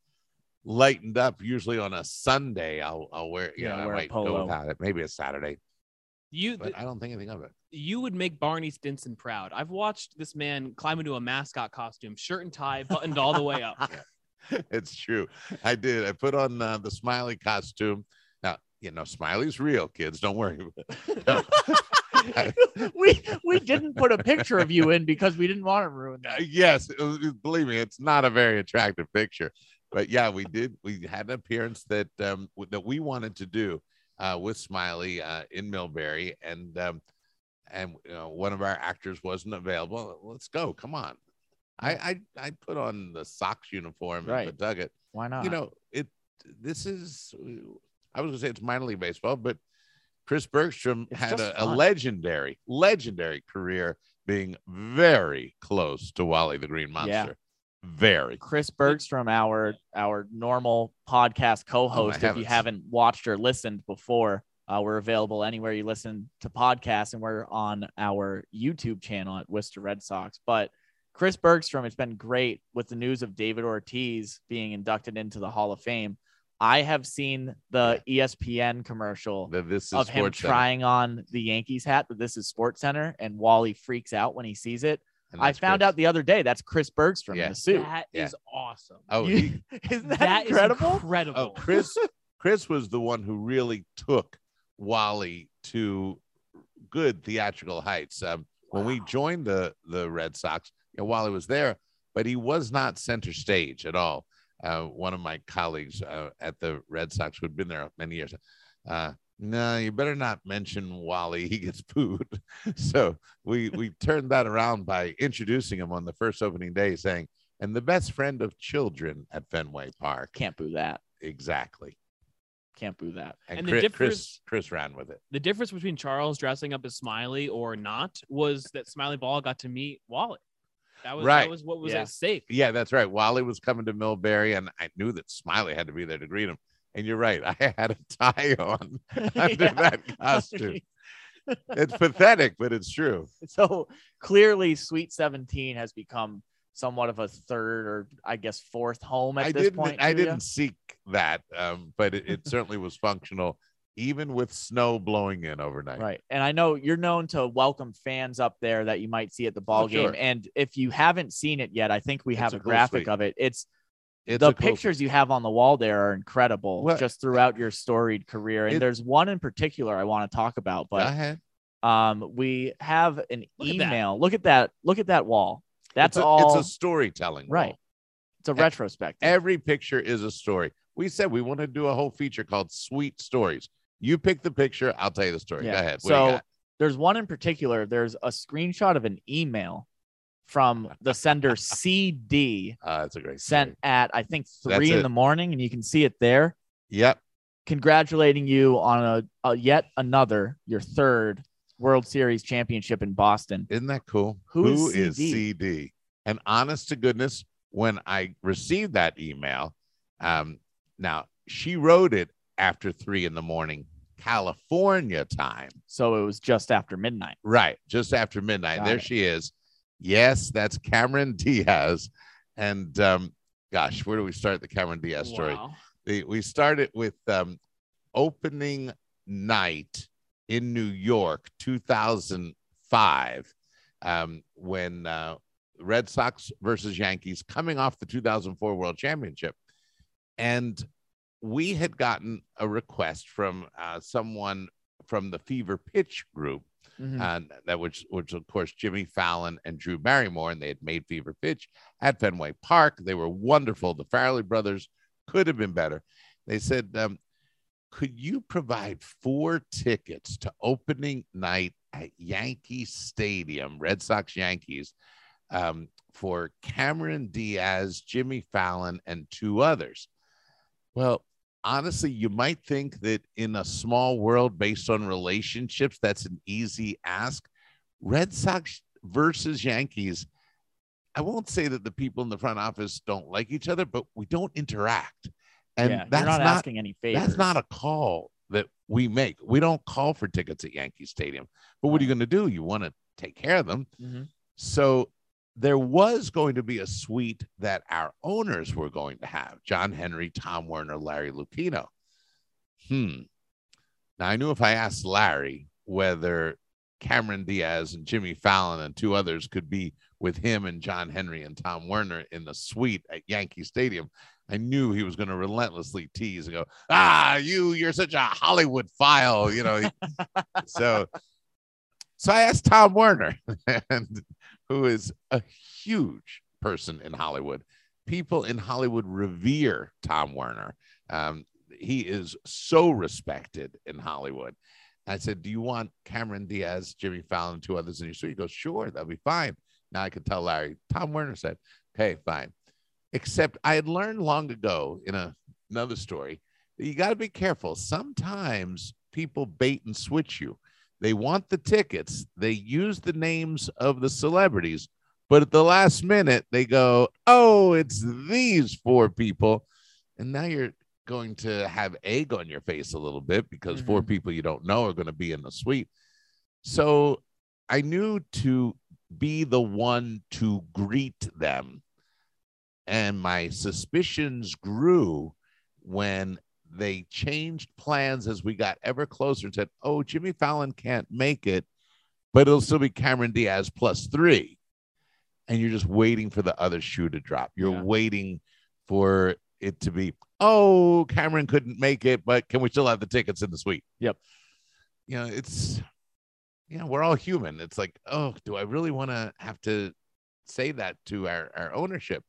lightened up. Usually on a Sunday, I'll, I'll wear, you Yeah, know, I wear a might polo. go without it. Maybe a Saturday, You but I don't think anything of it. you would make Barney Stinson proud. I've watched this man climb into a mascot costume, shirt and tie, buttoned all the way up. it's true. I did. I put on uh, the Smiley costume. Now, you know, Smiley's real, kids. Don't worry. we we didn't put a picture of you in because we didn't want to ruin Uh, that. yes, was- believe me, it's not a very attractive picture. But yeah, we did. We had an appearance that um, that we wanted to do uh, with Smiley uh, in Millbury, and um, and you know, one of our actors wasn't available. Let's go. Come on. I I, I put on the Sox uniform Right. and Pawtucket. Why not? you know it this is i was gonna say it's minor league baseball but chris bergstrom It's had a, a legendary legendary career being very close to wally the green monster Yeah. very Chris Bergstrom, our our normal podcast co-host. if you haven't watched or listened before, uh, we're available anywhere you listen to podcasts, and we're on our YouTube channel at Worcester Red Sox. But Chris Bergstrom, it's been great with the news of David Ortiz being inducted into the Hall of Fame. I have seen the ESPN commercial the, this is of him SportsCenter. trying on the Yankees hat, but this is SportsCenter, and Wally freaks out when he sees it. I found Chris. out the other day that's Chris Bergstrom Yeah. in the suit. That Yeah. is awesome. Oh, You- Isn't that, That is incredible? incredible. oh, Chris. Chris was the one who really took Wally to good theatrical heights. Um, When we joined the the Red Sox, you know, Wally was there, but he was not center stage at all. Uh, one of my colleagues uh, at the Red Sox, who had been there many years, uh, no, you better not mention Wally. He gets booed. so we we turned that around by introducing him on the first opening day, saying, "And the best friend of children at Fenway Park." Can't boo that. Exactly. Can't boo that. And, And the difference- Chris Chris ran with it. the difference between Charles dressing up as Smiley or not was that Smiley Ball got to meet Wally. That was Right. that was what was Yeah. at stake. Yeah, that's right. Wally was coming to Millbury, and I knew that Smiley had to be there to greet him. And you're right. I had a tie on under Yeah. that costume. It's pathetic, but it's true. So clearly, Suite 17 has become somewhat of a third or I guess fourth home at I this point. I didn't seek that, um, but it, it certainly was functional, even with snow blowing in overnight. Right. And I know you're known to welcome fans up there that you might see at the ball Oh, game. sure. And if you haven't seen it yet, I think we It's have a a, cool graphic suite. of it. It's It's the a cool- pictures you have on the wall there are incredible What- just throughout your storied career. And It- there's one in particular I want to talk about, but um we have an Look at email. Look at that. Look at that wall. That's it's a, all It's a storytelling. right. role. It's a E- retrospective. Every picture is a story. We said we want to do a whole feature called Sweet Stories. You pick the picture, I'll tell you the story. Go ahead. What So there's one in particular. There's a screenshot of an email from the sender CD Uh, it's a great sent story. at I think That's three in it. the morning, and you can see it there. Yep. Congratulating you on a, a yet another your third World Series championship in Boston. Isn't that cool? Who is is CD? CD? And honest to goodness, when I received that email, um, now she wrote it after three in the morning, California time. So it was just after midnight. Right, just after midnight. Got there it. she is. Yes, that's Cameron Diaz. And um, gosh, where do we start the Cameron Diaz story? Wow. The, we started with um, opening night in New York, 2005, um, when uh, Red Sox versus Yankees coming off the 2004 World Championship. And we had gotten a request from uh, someone from the Fever Pitch group Mhm. and that which which of course Jimmy Fallon and Drew Barrymore, and they had made Fever Pitch at Fenway Park. They were wonderful. The Farrelly brothers could have been better. They said, um, "Could you provide four tickets to opening night at Yankee Stadium, Red Sox Yankees, um, for Cameron Diaz, Jimmy Fallon, and two others?" Well, honestly, you might think that in a small world based on relationships, that's an easy ask. Red Sox versus Yankees. I won't say that the people in the front office don't like each other, but we don't interact. And yeah, that's not, not, asking any favors. that's not a call that we make. We don't call for tickets at Yankee Stadium. But what are you going to do? You want to take care of them. Mhm. So there was going to be a suite that our owners were going to have John Henry, Tom Werner, Larry Lucchino. Hmm. Now I knew if I asked Larry whether Cameron Diaz and Jimmy Fallon and two others could be with him and John Henry and Tom Werner in the suite at Yankee Stadium, I knew he was going to relentlessly tease and go, "Ah, you, you're such a Hollywood file," you know. so, so I asked Tom Werner, and who is a huge person in Hollywood. People in Hollywood revere Tom Werner. Um, he is so respected in Hollywood. I said, Do you want Cameron Diaz, Jimmy Fallon, two others in your suite? He goes, Sure, that'll be fine. Now I could tell Larry. Tom Werner said, Okay, fine. Except I had learned long ago in a, another story that you got to be careful. Sometimes people bait and switch you. They want the tickets, they use the names of the celebrities, but at the last minute, they go, Oh, it's these four people. And now you're going to have egg on your face a little bit because four mm-hmm. people you don't know are going to be in the suite. So I knew to be the one to greet them. And my suspicions grew when they changed plans as we got ever closer and said, Oh, Jimmy Fallon can't make it, but it'll still be Cameron Diaz plus three. and you're just waiting for the other shoe to drop. You're Yeah. waiting for it to be, oh, Cameron couldn't make it, but can we still have the tickets in the suite? Yep. You know, it's, you know, we're all human. It's like, oh, do I really want to have to say that to our, our ownership?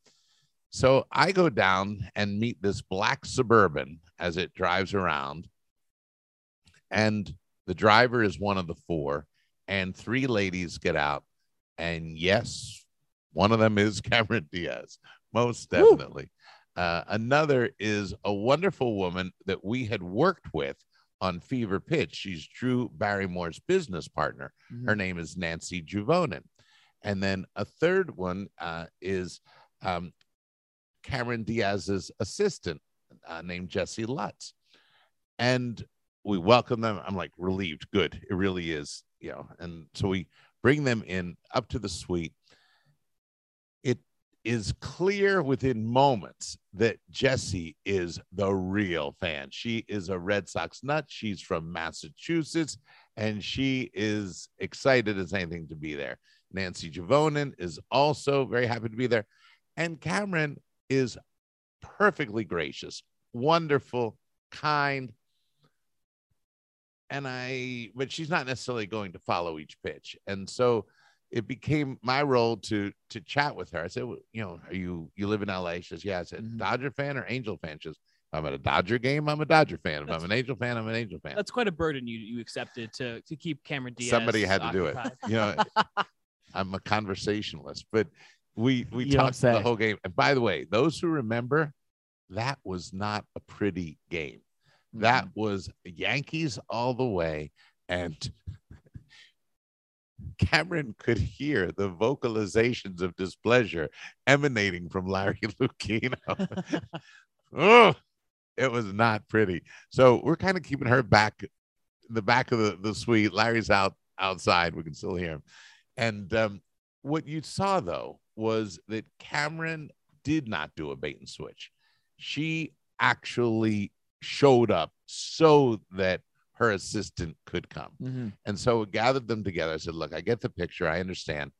So I go down and meet this black suburban as it drives around. And the driver is one of the four, and three ladies get out. And yes, one of them is Cameron Diaz, most definitely. Uh, another is a wonderful woman that we had worked with on Fever Pitch. She's Drew Barrymore's business partner. Her name is Nancy Juvonen. And then a third one uh, is um, Cameron Diaz's assistant uh, named Jesse Lutz. And we welcome them. I'm like relieved. Good. It really is, you know. And so we bring them in up to the suite. It is clear within moments that Jesse is the real fan. She is a Red Sox nut. She's from Massachusetts and she is excited as anything to be there. Nancy Juvonen is also very happy to be there. And Cameron is perfectly gracious, wonderful, kind. And I, but she's not necessarily going to follow each pitch. And so it became my role to to chat with her. I said, well, you know, are you you live in LA? She says, Yeah. I said, Mhm. Dodger fan or Angel fan? She says, if I'm at a Dodger game, I'm a Dodger fan. If That's- I'm an Angel fan, I'm an Angel fan. That's quite a burden you you accepted to to keep Cameron Diaz. Somebody had to do it. You know, I'm a conversationalist, but we we You talked the whole game. And by the way, those who remember, that was not a pretty game. That Mm-hmm. was Yankees all the way, and Cameron could hear the vocalizations of displeasure emanating from Larry Lucchino. oh, it was not pretty. So we're kind of keeping her back in the back of the, the suite. Larry's out outside. We can still hear him. And um, what you saw though was that Cameron did not do a bait and switch. She actually showed up so that her assistant could come. Mhm. And so we gathered them together. I said, Look, I get the picture. I understand.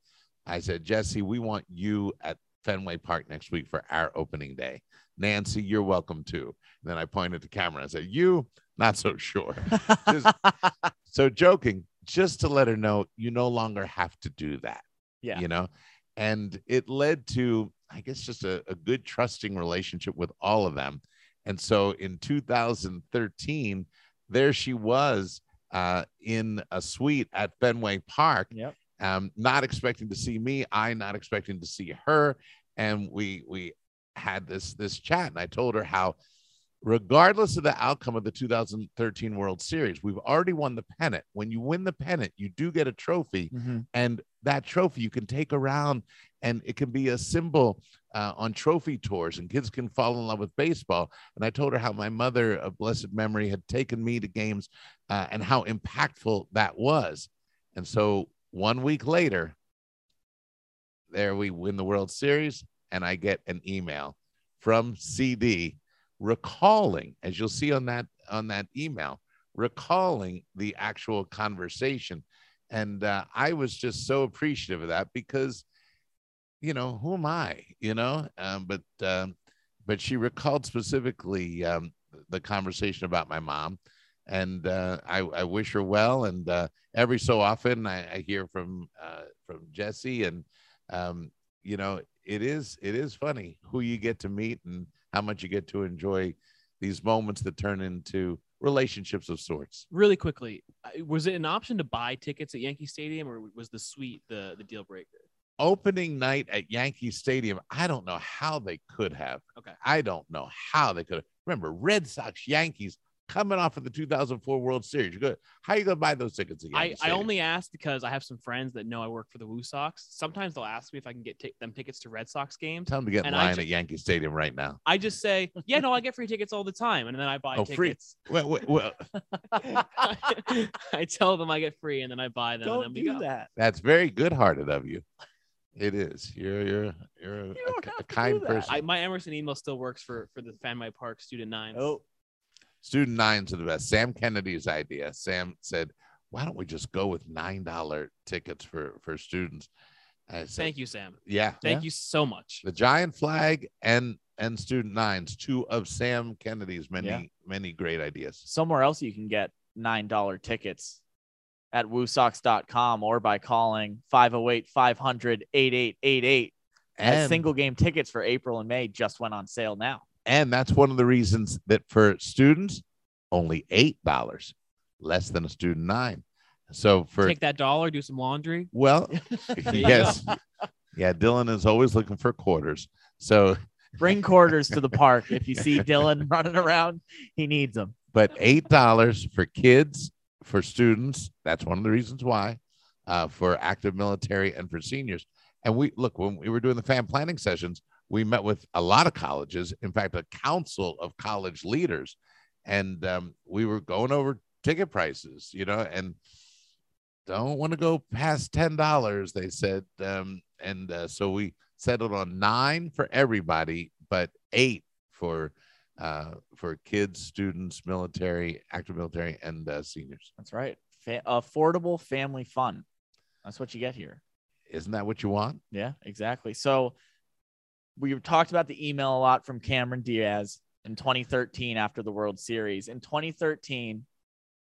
I said, Jesse, we want you at Fenway Park next week for our opening day. Nancy, you're welcome too. And then I pointed to Cameron. I said, You, not so sure. Just- so joking, just to let her know you no longer have to do that. Yeah. You know, and it led to, I guess, just a, a good trusting relationship with all of them. And so in 2013, there she was uh, in a suite at Fenway Park, Yep. um, not expecting to see me, I not expecting to see her, and we we had this this chat, and I told her how, regardless of the outcome of the 2013 World Series, we've already won the pennant. When you win the pennant, you do get a trophy, Mhm. and that trophy you can take around, and it can be a symbol uh, on trophy tours, and kids can fall in love with baseball. And I told her how my mother, of blessed memory, had taken me to games, uh, and how impactful that was. And so one week later, there we win the World Series, and I get an email from CD recalling, as you'll see on that on that email, recalling the actual conversation. And uh, I was just so appreciative of that because, you know, who am I? You know, um, but um, but she recalled specifically um, the conversation about my mom, and uh, I, I wish her well. And uh, every so often, I, I hear from uh, from Jesse, and um, you know, it is it is funny who you get to meet and how much you get to enjoy these moments that turn into relationships of sorts. Really quickly, was it an option to buy tickets at Yankee Stadium, or was the suite the the deal breaker? Opening night at Yankee Stadium, I don't know how they could have. Okay. I don't know how they could have. Remember, Red Sox, Yankees coming off of the 2004 World Series. You're good. How you gonna buy those tickets again? I, I only ask because I have some friends that know I work for the WooSox. Sometimes they'll ask me if I can get t- them tickets to Red Sox games. tell them to get in line ju- at Yankee Stadium right now. I just say, yeah, no, I get free tickets all the time, and then I buy Oh, free. tickets. Well, well, well, I tell them I get free, and then I buy them. Don't then we do go. that. that's very good-hearted of you. It is. You're you're you're a, You don't a- a kind person. I, my Emerson email still works for for the Fenway Park student nine. Oh, Student nines are the best. Sam Kennedy's idea. Sam said, "Why don't we just go with nine dollar tickets for for students?" I said, Thank you, Sam. Yeah, Thank you so much. the giant flag and and student nines, two of Sam Kennedy's many Yeah. many great ideas. Somewhere else you can get $9 tickets at woosox.com or by calling 508 500 8888. As And single game tickets for April and May just went on sale now. And that's one of the reasons that for students, only eight dollars, less than a student nine. So for Take that dollar, do some laundry. well, yes, yeah, Dylan is always looking for quarters. So Bring quarters to the park. If you see Dylan running around, he needs them. but eight dollars for kids for students that's one of the reasons why uh, for active military and for seniors and we look when we were doing the fan planning sessions we met with a lot of colleges in fact a council of college leaders and um, we were going over ticket prices you know and don't want to go past ten dollars they said um, and uh, so we settled on nine for everybody but eight for uh, for kids, students, military, active military, and uh, seniors. That's right. Fa- affordable family fun. That's what you get here. Isn't that what you want? Yeah, exactly. So we talked about the email a lot from Cameron Diaz in 2013 after the World Series. In 2013,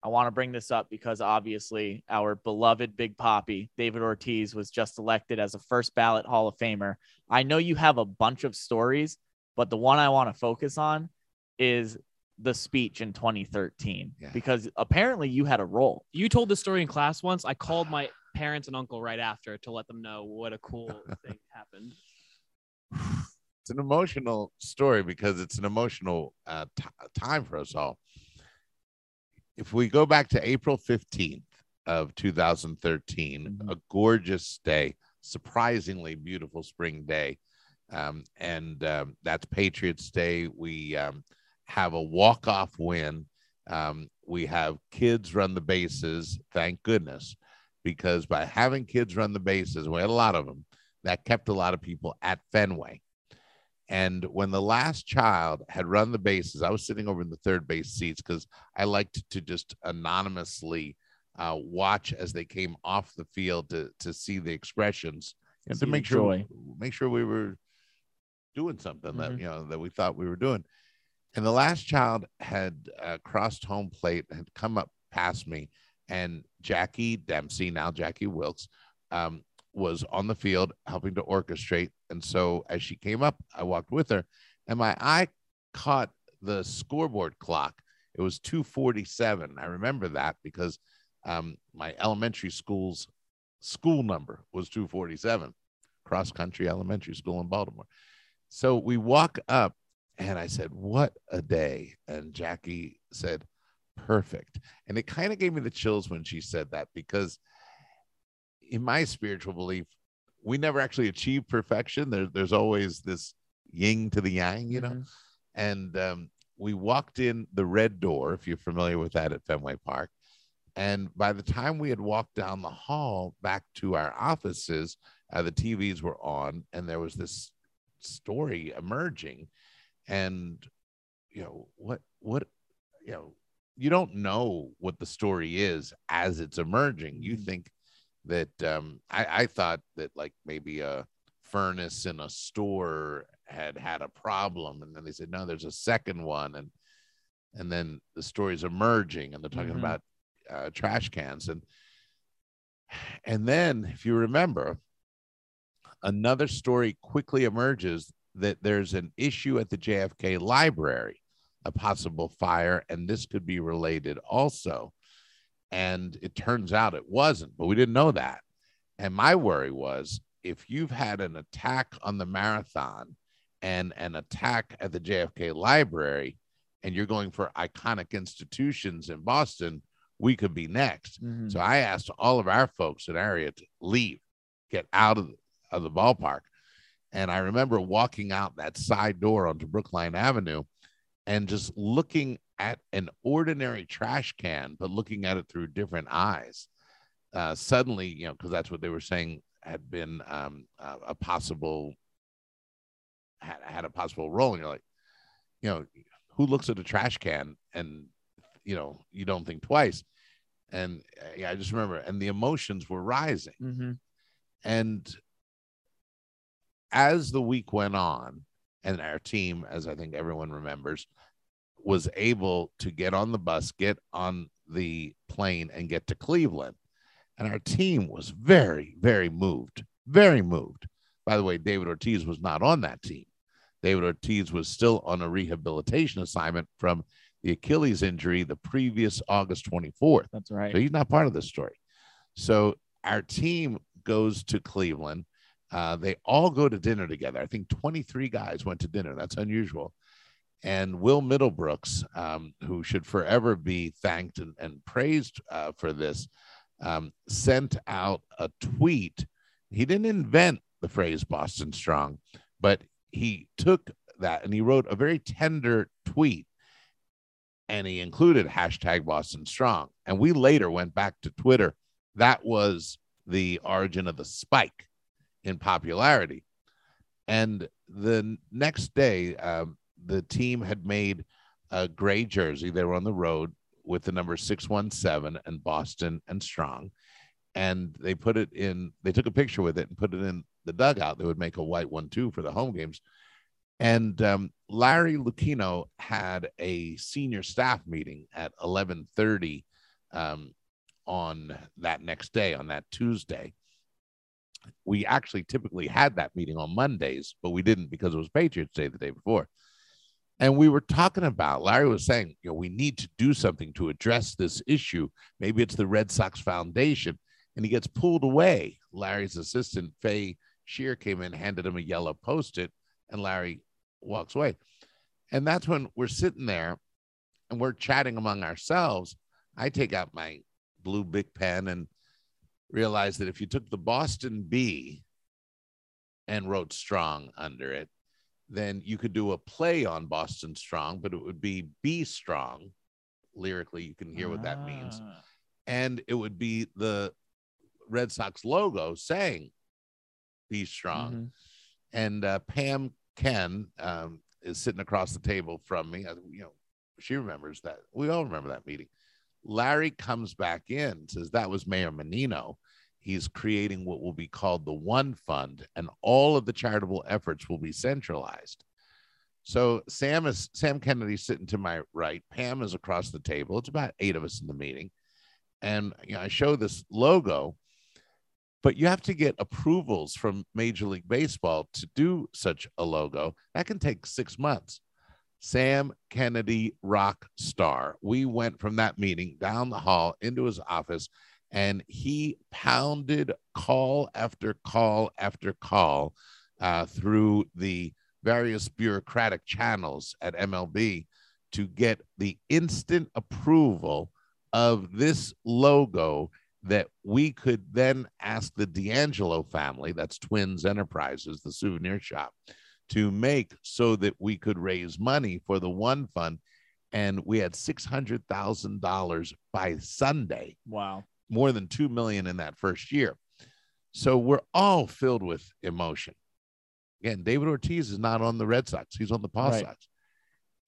I want to bring this up because obviously our beloved Big Poppy, David Ortiz, was just elected as a first ballot Hall of Famer. I know you have a bunch of stories, but the one I want to focus on is the speech in 2013 Yeah. because apparently you had a role. You told the story in class once. I called my parents and uncle right after to let them know what a cool thing happened. It's an emotional story because it's an emotional uh, t- time for us all. If we go back to April 15th of 2013, Mhm. a gorgeous day, surprisingly beautiful spring day. Um, and um, that's Patriots Day. We um, have a walk-off win. Um, we have kids run the bases, thank goodness, because by having kids run the bases, we had a lot of them, that kept a lot of people at Fenway. And when the last child had run the bases, I was sitting over in the third base seats because I liked to just anonymously uh, watch as they came off the field to to see the expressions and to make sure joy. make sure we were doing something that Mhm. you know that we thought we were doing. And the last child had uh, crossed home plate, had come up past me, and Jackie Dempsey, now Jackie Wilkes, um, was on the field helping to orchestrate. And so as she came up, I walked with her, and my eye caught the scoreboard clock. It was 247. I remember that because um, my elementary school's school number was 247, cross country elementary school in Baltimore. So we walk up, and I said, What a day. And Jackie said, Perfect. And it kind of gave me the chills when she said that because in my spiritual belief, we never actually achieve perfection. There, there's always this yin to the yang, you know. Mhm. And um, we walked in the red door, if you're familiar with that at Fenway Park. And by the time we had walked down the hall back to our offices, uh, the TVs were on, and there was this story emerging. And you know what? What you know? You don't know what the story is as it's emerging. You Mhm. think that um, I, I thought that like maybe a furnace in a store had had a problem, and then they said no, there's a second one, and and then the story's emerging, and they're talking Mhm. about uh, trash cans, and and then if you remember, another story quickly emerges that there's an issue at the JFK library, a possible fire, and this could be related also. And it turns out it wasn't, but we didn't know that. And my worry was if you've had an attack on the marathon and an attack at the JFK library, and you're going for iconic institutions in Boston, we could be next. Mhm. So I asked all of our folks in area to leave, get out of, of the ballpark. And I remember walking out that side door onto Brookline Avenue and just looking at an ordinary trash can, but looking at it through different eyes. Uh, suddenly, you know, because that's what they were saying had been um, uh, a possible had, had a possible role. And you're like, you know, who looks at a trash can and you know you don't think twice. And uh, yeah, I just remember, and the emotions were rising Mhm. and as the week went on, and our team, as I think everyone remembers, was able to get on the bus, get on the plane, and get to Cleveland. And our team was very, very moved, very moved. By the way, David Ortiz was not on that team. David Ortiz was still on a rehabilitation assignment from the Achilles injury the previous August 24th. That's right. So he's not part of this story. So our team goes to Cleveland. Uh, they all go to dinner together. I think 23 guys went to dinner. That's unusual. And Will Middlebrooks, um, who should forever be thanked and, and praised uh, for this, um, sent out a tweet. He didn't invent the phrase Boston Strong, but he took that and he wrote a very tender tweet and he included hashtag Boston Strong. And we later went back to Twitter. That was the origin of the spike in popularity. And the next day, um, the team had made a gray jersey. They were on the road with the number 617 and Boston and Strong. And they put it in, they took a picture with it and put it in the dugout. They would make a white one too for the home games. And um, Larry Lucchino had a senior staff meeting at 1130 um, on that next day, on that Tuesday. We actually typically had that meeting on Mondays, but we didn't because it was Patriots Day the day before. And we were talking about, Larry was saying, you know, we need to do something to address this issue. Maybe it's the Red Sox Foundation. And he gets pulled away. Larry's assistant, Faye Shear, came in, handed him a yellow post it, and Larry walks away. And that's when we're sitting there and we're chatting among ourselves. I take out my blue big pen and realize that if you took the Boston B and wrote strong under it, then you could do a play on Boston Strong, but it would be Be Strong. Lyrically, you can hear what that means. Ah. And it would be the Red Sox logo saying Be Strong. Mhm. And uh, Pam Kenn um, is sitting across the table from me. I, you know, she remembers that. We all remember that meeting. Larry comes back in, says that was Mayor Menino. He's creating what will be called the One Fund, and all of the charitable efforts will be centralized. So Sam is Sam Kennedy sitting to my right. Pam is across the table. It's about eight of us in the meeting, and you know, I show this logo, but you have to get approvals from Major League Baseball to do such a logo. That can take six months. Sam Kennedy, rock star. We went from that meeting down the hall into his office, and he pounded call after call after call uh, through the various bureaucratic channels at MLB to get the instant approval of this logo that we could then ask the D'Angelo family, that's Twins Enterprises, the souvenir shop, to make so that we could raise money for the one fund. And we had $600,000 by Sunday, Wow. More than 2 million in that first year. So we're all filled with emotion. Again, David Ortiz is not on the Red Sox, he's on the Paw Right. Sox.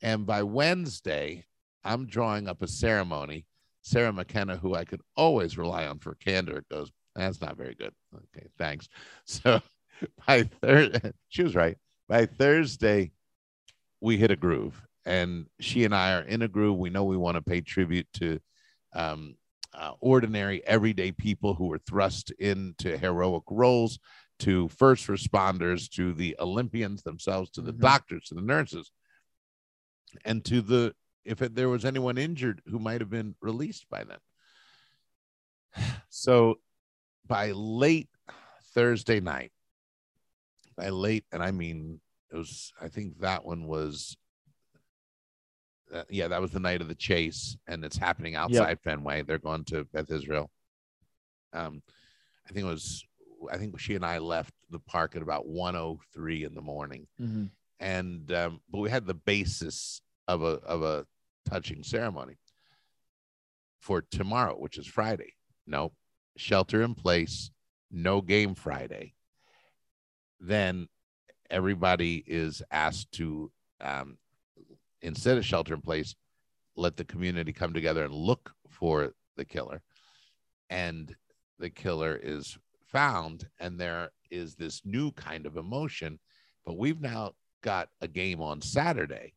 And by Wednesday, I'm drawing up a ceremony. Sarah McKenna, who I could always rely on for candor, goes, That's not very good. Okay, thanks. So by Thursday, she was right. By Thursday, we hit a groove. And she and I are in a groove. We know we want to pay tribute to um, uh, ordinary, everyday people who were thrust into heroic roles, to first responders, to the Olympians themselves, to the Mhm. doctors, to the nurses, and to the if it, there was anyone injured who might have been released by then. So by late Thursday night, by late, and I mean, it was, I think that one was, uh, yeah, that was the night of the chase, and it's happening outside Fenway. They're going to Beth Israel. Um, I think it was, I think she and I left the park at about 103 in the morning Mhm. and um, but we had the basis of a of a touching ceremony for tomorrow, which is Friday. No shelter in place, no game Friday. Then everybody is asked to um, instead of shelter in place, let the community come together and look for the killer, and the killer is found, and there is this new kind of emotion. But we've now got a game on Saturday.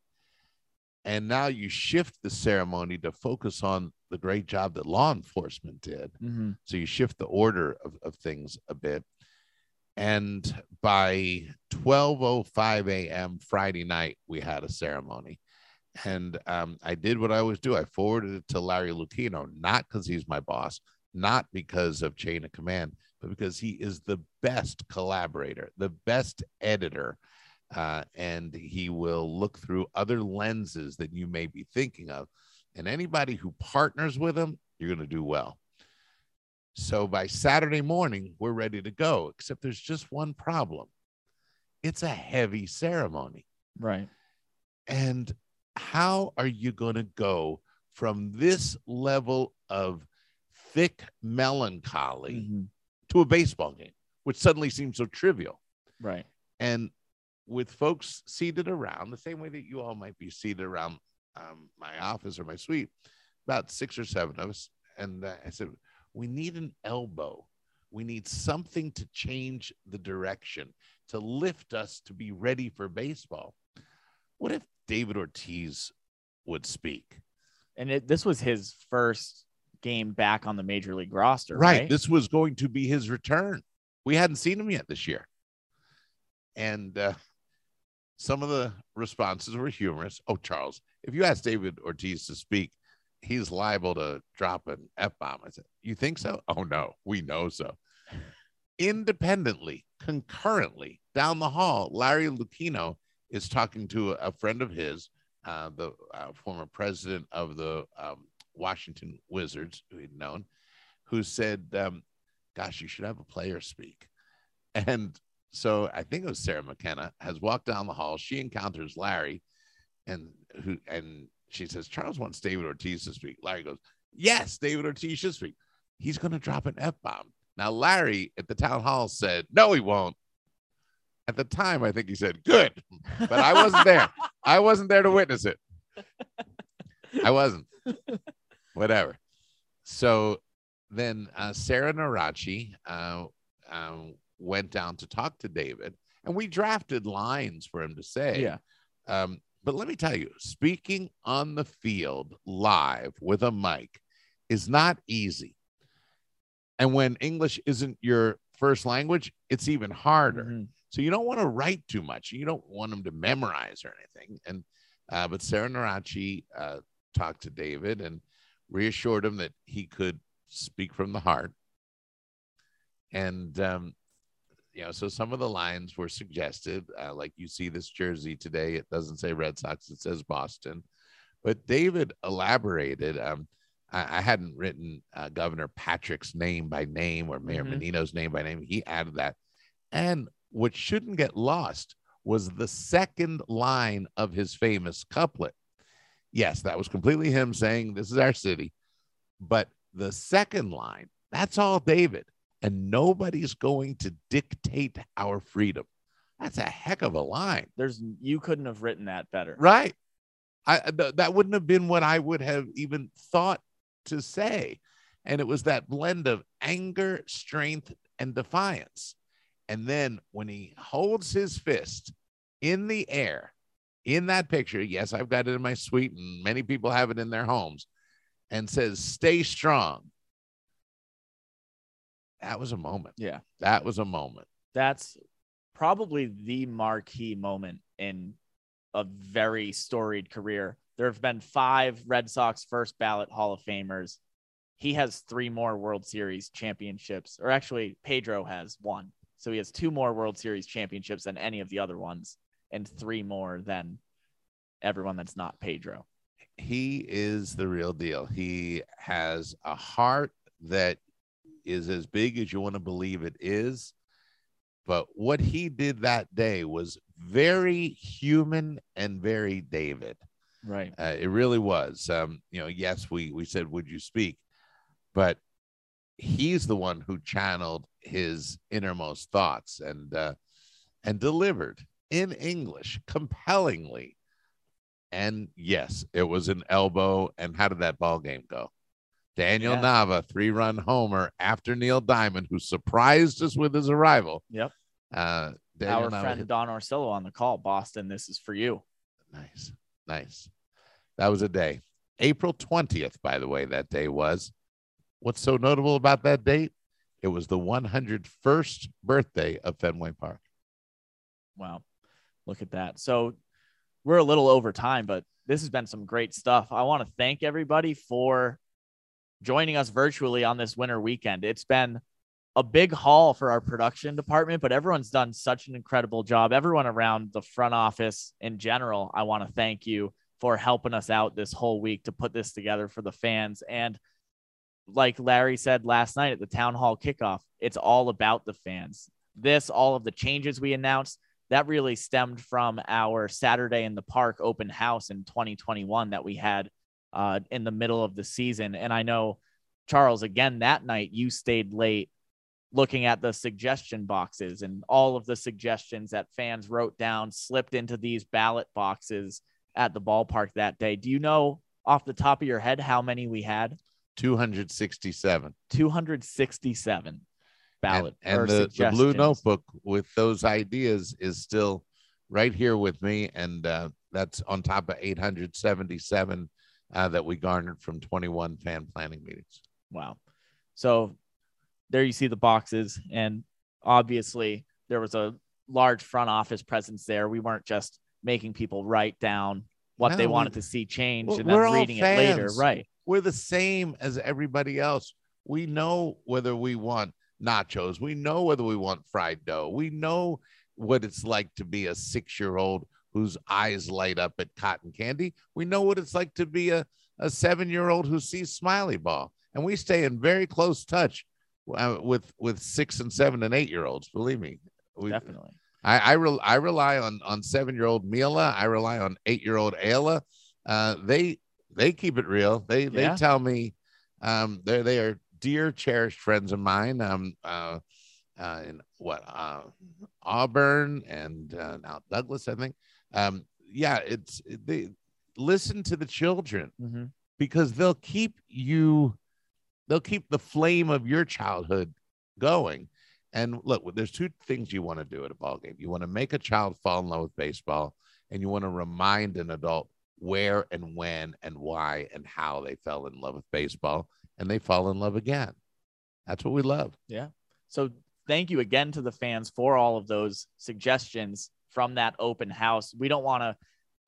And now you shift the ceremony to focus on the great job that law enforcement did. Mm-hmm. So you shift the order of, of things a bit. And by 12:05 a.m. Friday night, we had a ceremony. And um, I did what I always do. I forwarded it to Larry Lucchino, not because he's my boss, not because of chain of command, but because he is the best collaborator, the best editor, uh, and he will look through other lenses that you may be thinking of. And anybody who partners with him, you're going to do well. So by Saturday morning, we're ready to go, except there's just one problem it's a heavy ceremony. Right. And how are you going to go from this level of thick melancholy Mhm. to a baseball game, which suddenly seems so trivial? Right. And with folks seated around the same way that you all might be seated around um, my office or my suite, about six or seven of us. And uh, I said, we need an elbow. We need something to change the direction, to lift us to be ready for baseball. What if David Ortiz would speak? And it, this was his first game back on the major league roster. Right. Right. This was going to be his return. We hadn't seen him yet this year. And uh, some of the responses were humorous. Oh, Charles, if you ask David Ortiz to speak, he's liable to drop an F bomb. I said, You think so? Oh, no, we know so. Independently, concurrently, down the hall, Larry Lucchino is talking to a, friend of his, uh, the uh, former president of the um, Washington Wizards, who he'd known, who said, um, Gosh, you should have a player speak. And so I think it was Sarah McKenna has walked down the hall. She encounters Larry, and who and she says Charles wants David Ortiz to speak. Larry goes, "Yes, David Ortiz should speak. He's to drop an f bomb." Now Larry at the town hall said, "No, he won't." At the time, I think he said, "Good," but I wasn't there. I wasn't there to witness it. I wasn't. Whatever. So then uh, Sarah Narracci uh, um, went down to talk to David, and we drafted lines for him to say. Yeah. Um, but let me tell you, speaking on the field live with a mic is not easy. And when English isn't your first language, it's even harder. Mhm. So you don't want to write too much. You don't want them to memorize or anything. And uh, but Sarah Narracci uh, talked to David and reassured him that he could speak from the heart. And um, you know, so some of the lines were suggested, uh, like you see this jersey today. It doesn't say Red Sox; it says Boston. But David elaborated. Um, I, I hadn't written uh, Governor Patrick's name by name or Mayor Mhm. Menino's name by name. He added that, and what shouldn't get lost was the second line of his famous couplet. Yes, that was completely him saying, This is our city. But the second line, that's all David. And nobody's going to dictate our freedom. That's a heck of a line. There's you couldn't have written that better. Right. I th- that wouldn't have been what I would have even thought to say. And it was that blend of anger, strength, and defiance. And then when he holds his fist in the air in that picture, yes, I've got it in my suite, and many people have it in their homes, and says, Stay strong. That was a moment. Yeah. That was a moment. That's probably the marquee moment in a very storied career. There have been five Red Sox first ballot Hall of Famers. He has three more World Series championships, or actually, Pedro has one. So he has two more World Series championships than any of the other ones, and three more than everyone that's not Pedro. he is the real deal. He has a heart that is as big as you want to believe it is. But what he did that day was very human and very David. Right. Uh, it really was. Um, you know, yes, we we said, "Would you speak?" But he's the one who channeled his innermost thoughts and uh, and delivered in English compellingly. And yes, it was an elbow. And how did that ball game go? Daniel Yeah. Nava, three run homer after Neil Diamond, who surprised us with his arrival. Yep. Uh, Daniel Our would friend hit- Don Orsillo on the call. Boston, this is for you. Nice, nice. That was a day. April 20th, by the way, that day was. What's so notable about that date? It was the 101st birthday of Fenway Park. Wow. Look at that. So we're a little over time, but this has been some great stuff. I want to thank everybody for joining us virtually on this winter weekend. It's been a big haul for our production department, but everyone's done such an incredible job. Everyone around the front office in general, I want to thank you for helping us out this whole week to put this together for the fans. And like Larry said last night at the town hall kickoff, it's all about the fans. This, all of the changes we announced, that really stemmed from our Saturday in the Park open house in 2021 that we had uh, in the middle of the season. And I know, Charles, again, that night you stayed late looking at the suggestion boxes and all of the suggestions that fans wrote down slipped into these ballot boxes at the ballpark that day. Do you know off the top of your head how many we had? 267. 267 ballot and, and the, the blue notebook with those ideas is still right here with me and uh, that's on top of 877 uh, that we garnered from 21 fan planning meetings Wow. So there you see the boxes, and obviously there was a large front office presence there. We weren't just making people write down what No, they we- wanted to see change Well, and then reading it later. Right. We're the same as everybody else we know whether we want nachos we know whether we want fried dough we know what it's like to be a six year old whose eyes light up at cotton candy we know what it's like to be a, a seven year old who sees smiley ball and we stay in very close touch uh, with with six and seven and eight year olds believe me we, Definitely. I I, rel I rely on on seven year old Mila. I rely on eight year old Ayla. Uh, they they keep it real. They Yeah. they tell me um, they they are dear cherished friends of mine. Um, uh, uh, in what uh, Auburn and uh, now Douglas, I think. Um, yeah, it's they listen to the children Mhm. because they'll keep you they'll keep the flame of your childhood going and look there's two things you want to do at a ball game you want to make a child fall in love with baseball and you want to remind an adult where and when and why and how they fell in love with baseball and they fall in love again that's what we love Yeah. So thank you again to the fans for all of those suggestions from that open house. We don't want to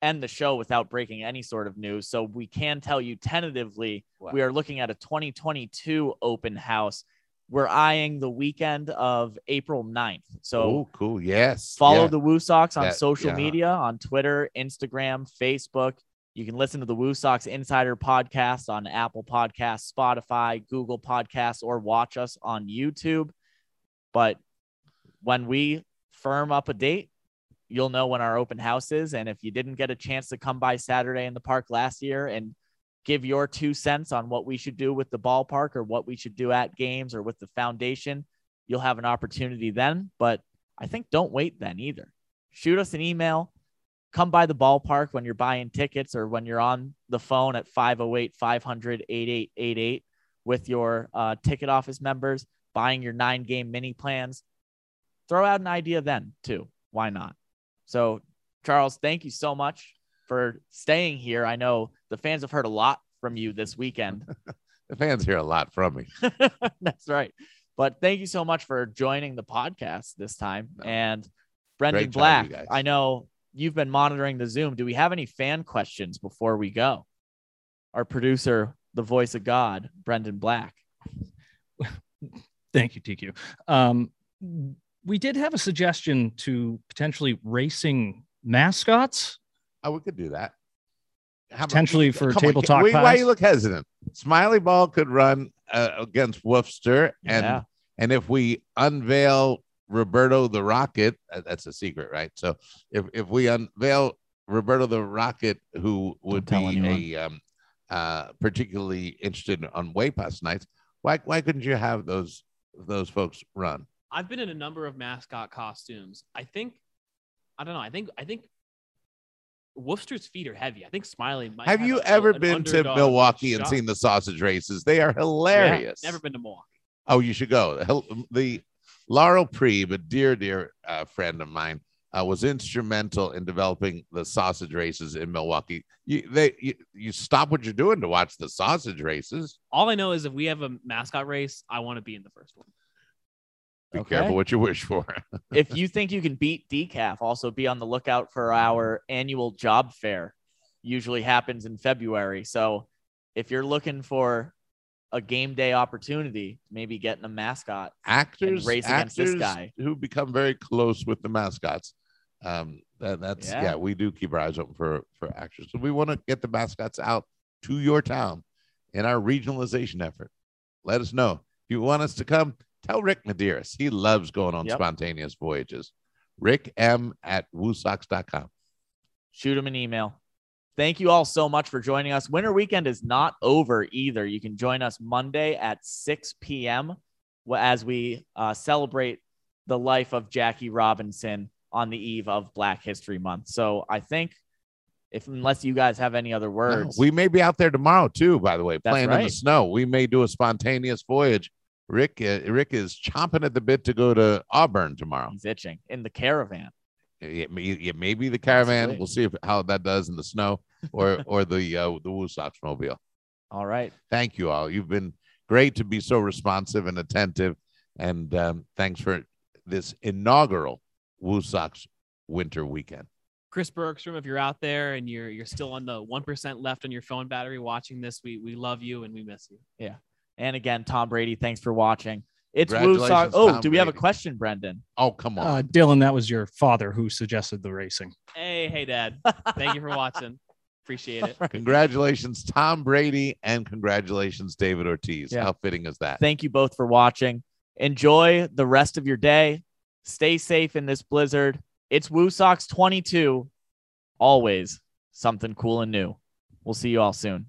end the show without breaking any sort of news. So we can tell you tentatively we are looking at a 2022 open house. We're eyeing the weekend of April 9th. So oh cool yes follow Yeah. the WooSox on That- social yeah. media on Twitter, Instagram, Facebook. You can listen to the WooSox Insider podcast on Apple Podcasts, Spotify, Google Podcasts, or watch us on YouTube. But when we firm up a date, you'll know when our open house is. And if you didn't get a chance to come by Saturday in the park last year and give your two cents on what we should do with the ballpark or what we should do at games or with the foundation, you'll have an opportunity then. But I think don't wait then either. Shoot us an email. Come by the ballpark when you're buying tickets or when you're on the phone at 508 500 8888 with your uh, ticket office members, buying your nine game mini plans. Throw out an idea then, too. Why not? So, Charles, thank you so much for staying here. I know the fans have heard a lot from you this weekend. the fans hear a lot from me That's right. But thank you so much for joining the podcast this time. No. And Brendan Great Black, you. I know you've been monitoring the Zoom. Do we have any fan questions before we go? Our producer, the voice of God, Brendan Black. Thank you, TQ. Um, we did have a suggestion to potentially racing mascots. Oh we could do that How about- Potentially for Come on, Table Ke- Talk wait, why you look hesitant smiley ball could run uh, against Worcester and Yeah. And if we unveil Roberto the Rocket, uh, that's a secret, right? So if if we unveil Roberto the Rocket, who would tell be anyone. a um, uh, particularly interested on way past nights, why why couldn't you have those those folks run? I've been in a number of mascot costumes. I think, I don't know. I think, I think Worcester's feet are heavy. I think Smiley might have you a- ever been to Milwaukee and shot. seen the sausage races? They are Yeah, hilarious. never been to Milwaukee. Oh, you should go. The Laurel Prieb, a dear, dear uh, friend of mine, uh, was instrumental in developing the sausage races in Milwaukee. You, they, you, you stop what you're doing to watch the sausage races. All I know is if we have a mascot race, I want to be in the first one. Be Okay. careful what you wish for. if you think you can beat decaf, also be on the lookout for our annual job fair. Usually happens in February. So if you're looking for a game day opportunity, maybe getting a mascot. actors, race against this actors guy. who become very close with the mascots. Um, that, that's yeah. Yeah. we do keep our eyes open for for actors. So we want to get the mascots out to your town in our regionalization effort. Let us know if you want us to come. Tell Rick Medeiros. He loves going on Yep. spontaneous voyages. Rick M at WooSox.com. shoot him an email. Thank you all so much for joining us. Winter weekend is not over either. You can join us Monday at 6 p.m. as we uh, celebrate the life of Jackie Robinson on the eve of Black History Month. So I think, if unless you guys have any other No, words, we may be out there tomorrow too. By the way, That's playing in the snow. We may do a spontaneous voyage. Rick, uh, Rick is chomping at the bit to go to Auburn tomorrow. he's itching in the caravan. It may, it may be the caravan. We'll see if how that does in the snow or or the uh, the WooSox mobile. All right. Thank you all. You've been great to be so responsive and attentive, and um, thanks for this inaugural WooSox winter weekend. Chris Bergstrom, if you're out there and you're you're still on the one percent left on your phone battery watching this, we we love you and we miss you. And again, Tom Brady, thanks for watching. It's WooSox. Oh, Tom do we have a Brady. question, Brendan? Oh come on! Uh, Dylan, that was your father who suggested the racing. Hey, hey, Dad. Thank you for watching. Appreciate it. congratulations, Tom Brady, and congratulations, David Ortiz. Yeah. How fitting is that? Thank you both for watching. Enjoy the rest of your day. Stay safe in this blizzard. It's WooSox 22. Always something cool and new. We'll see you all soon.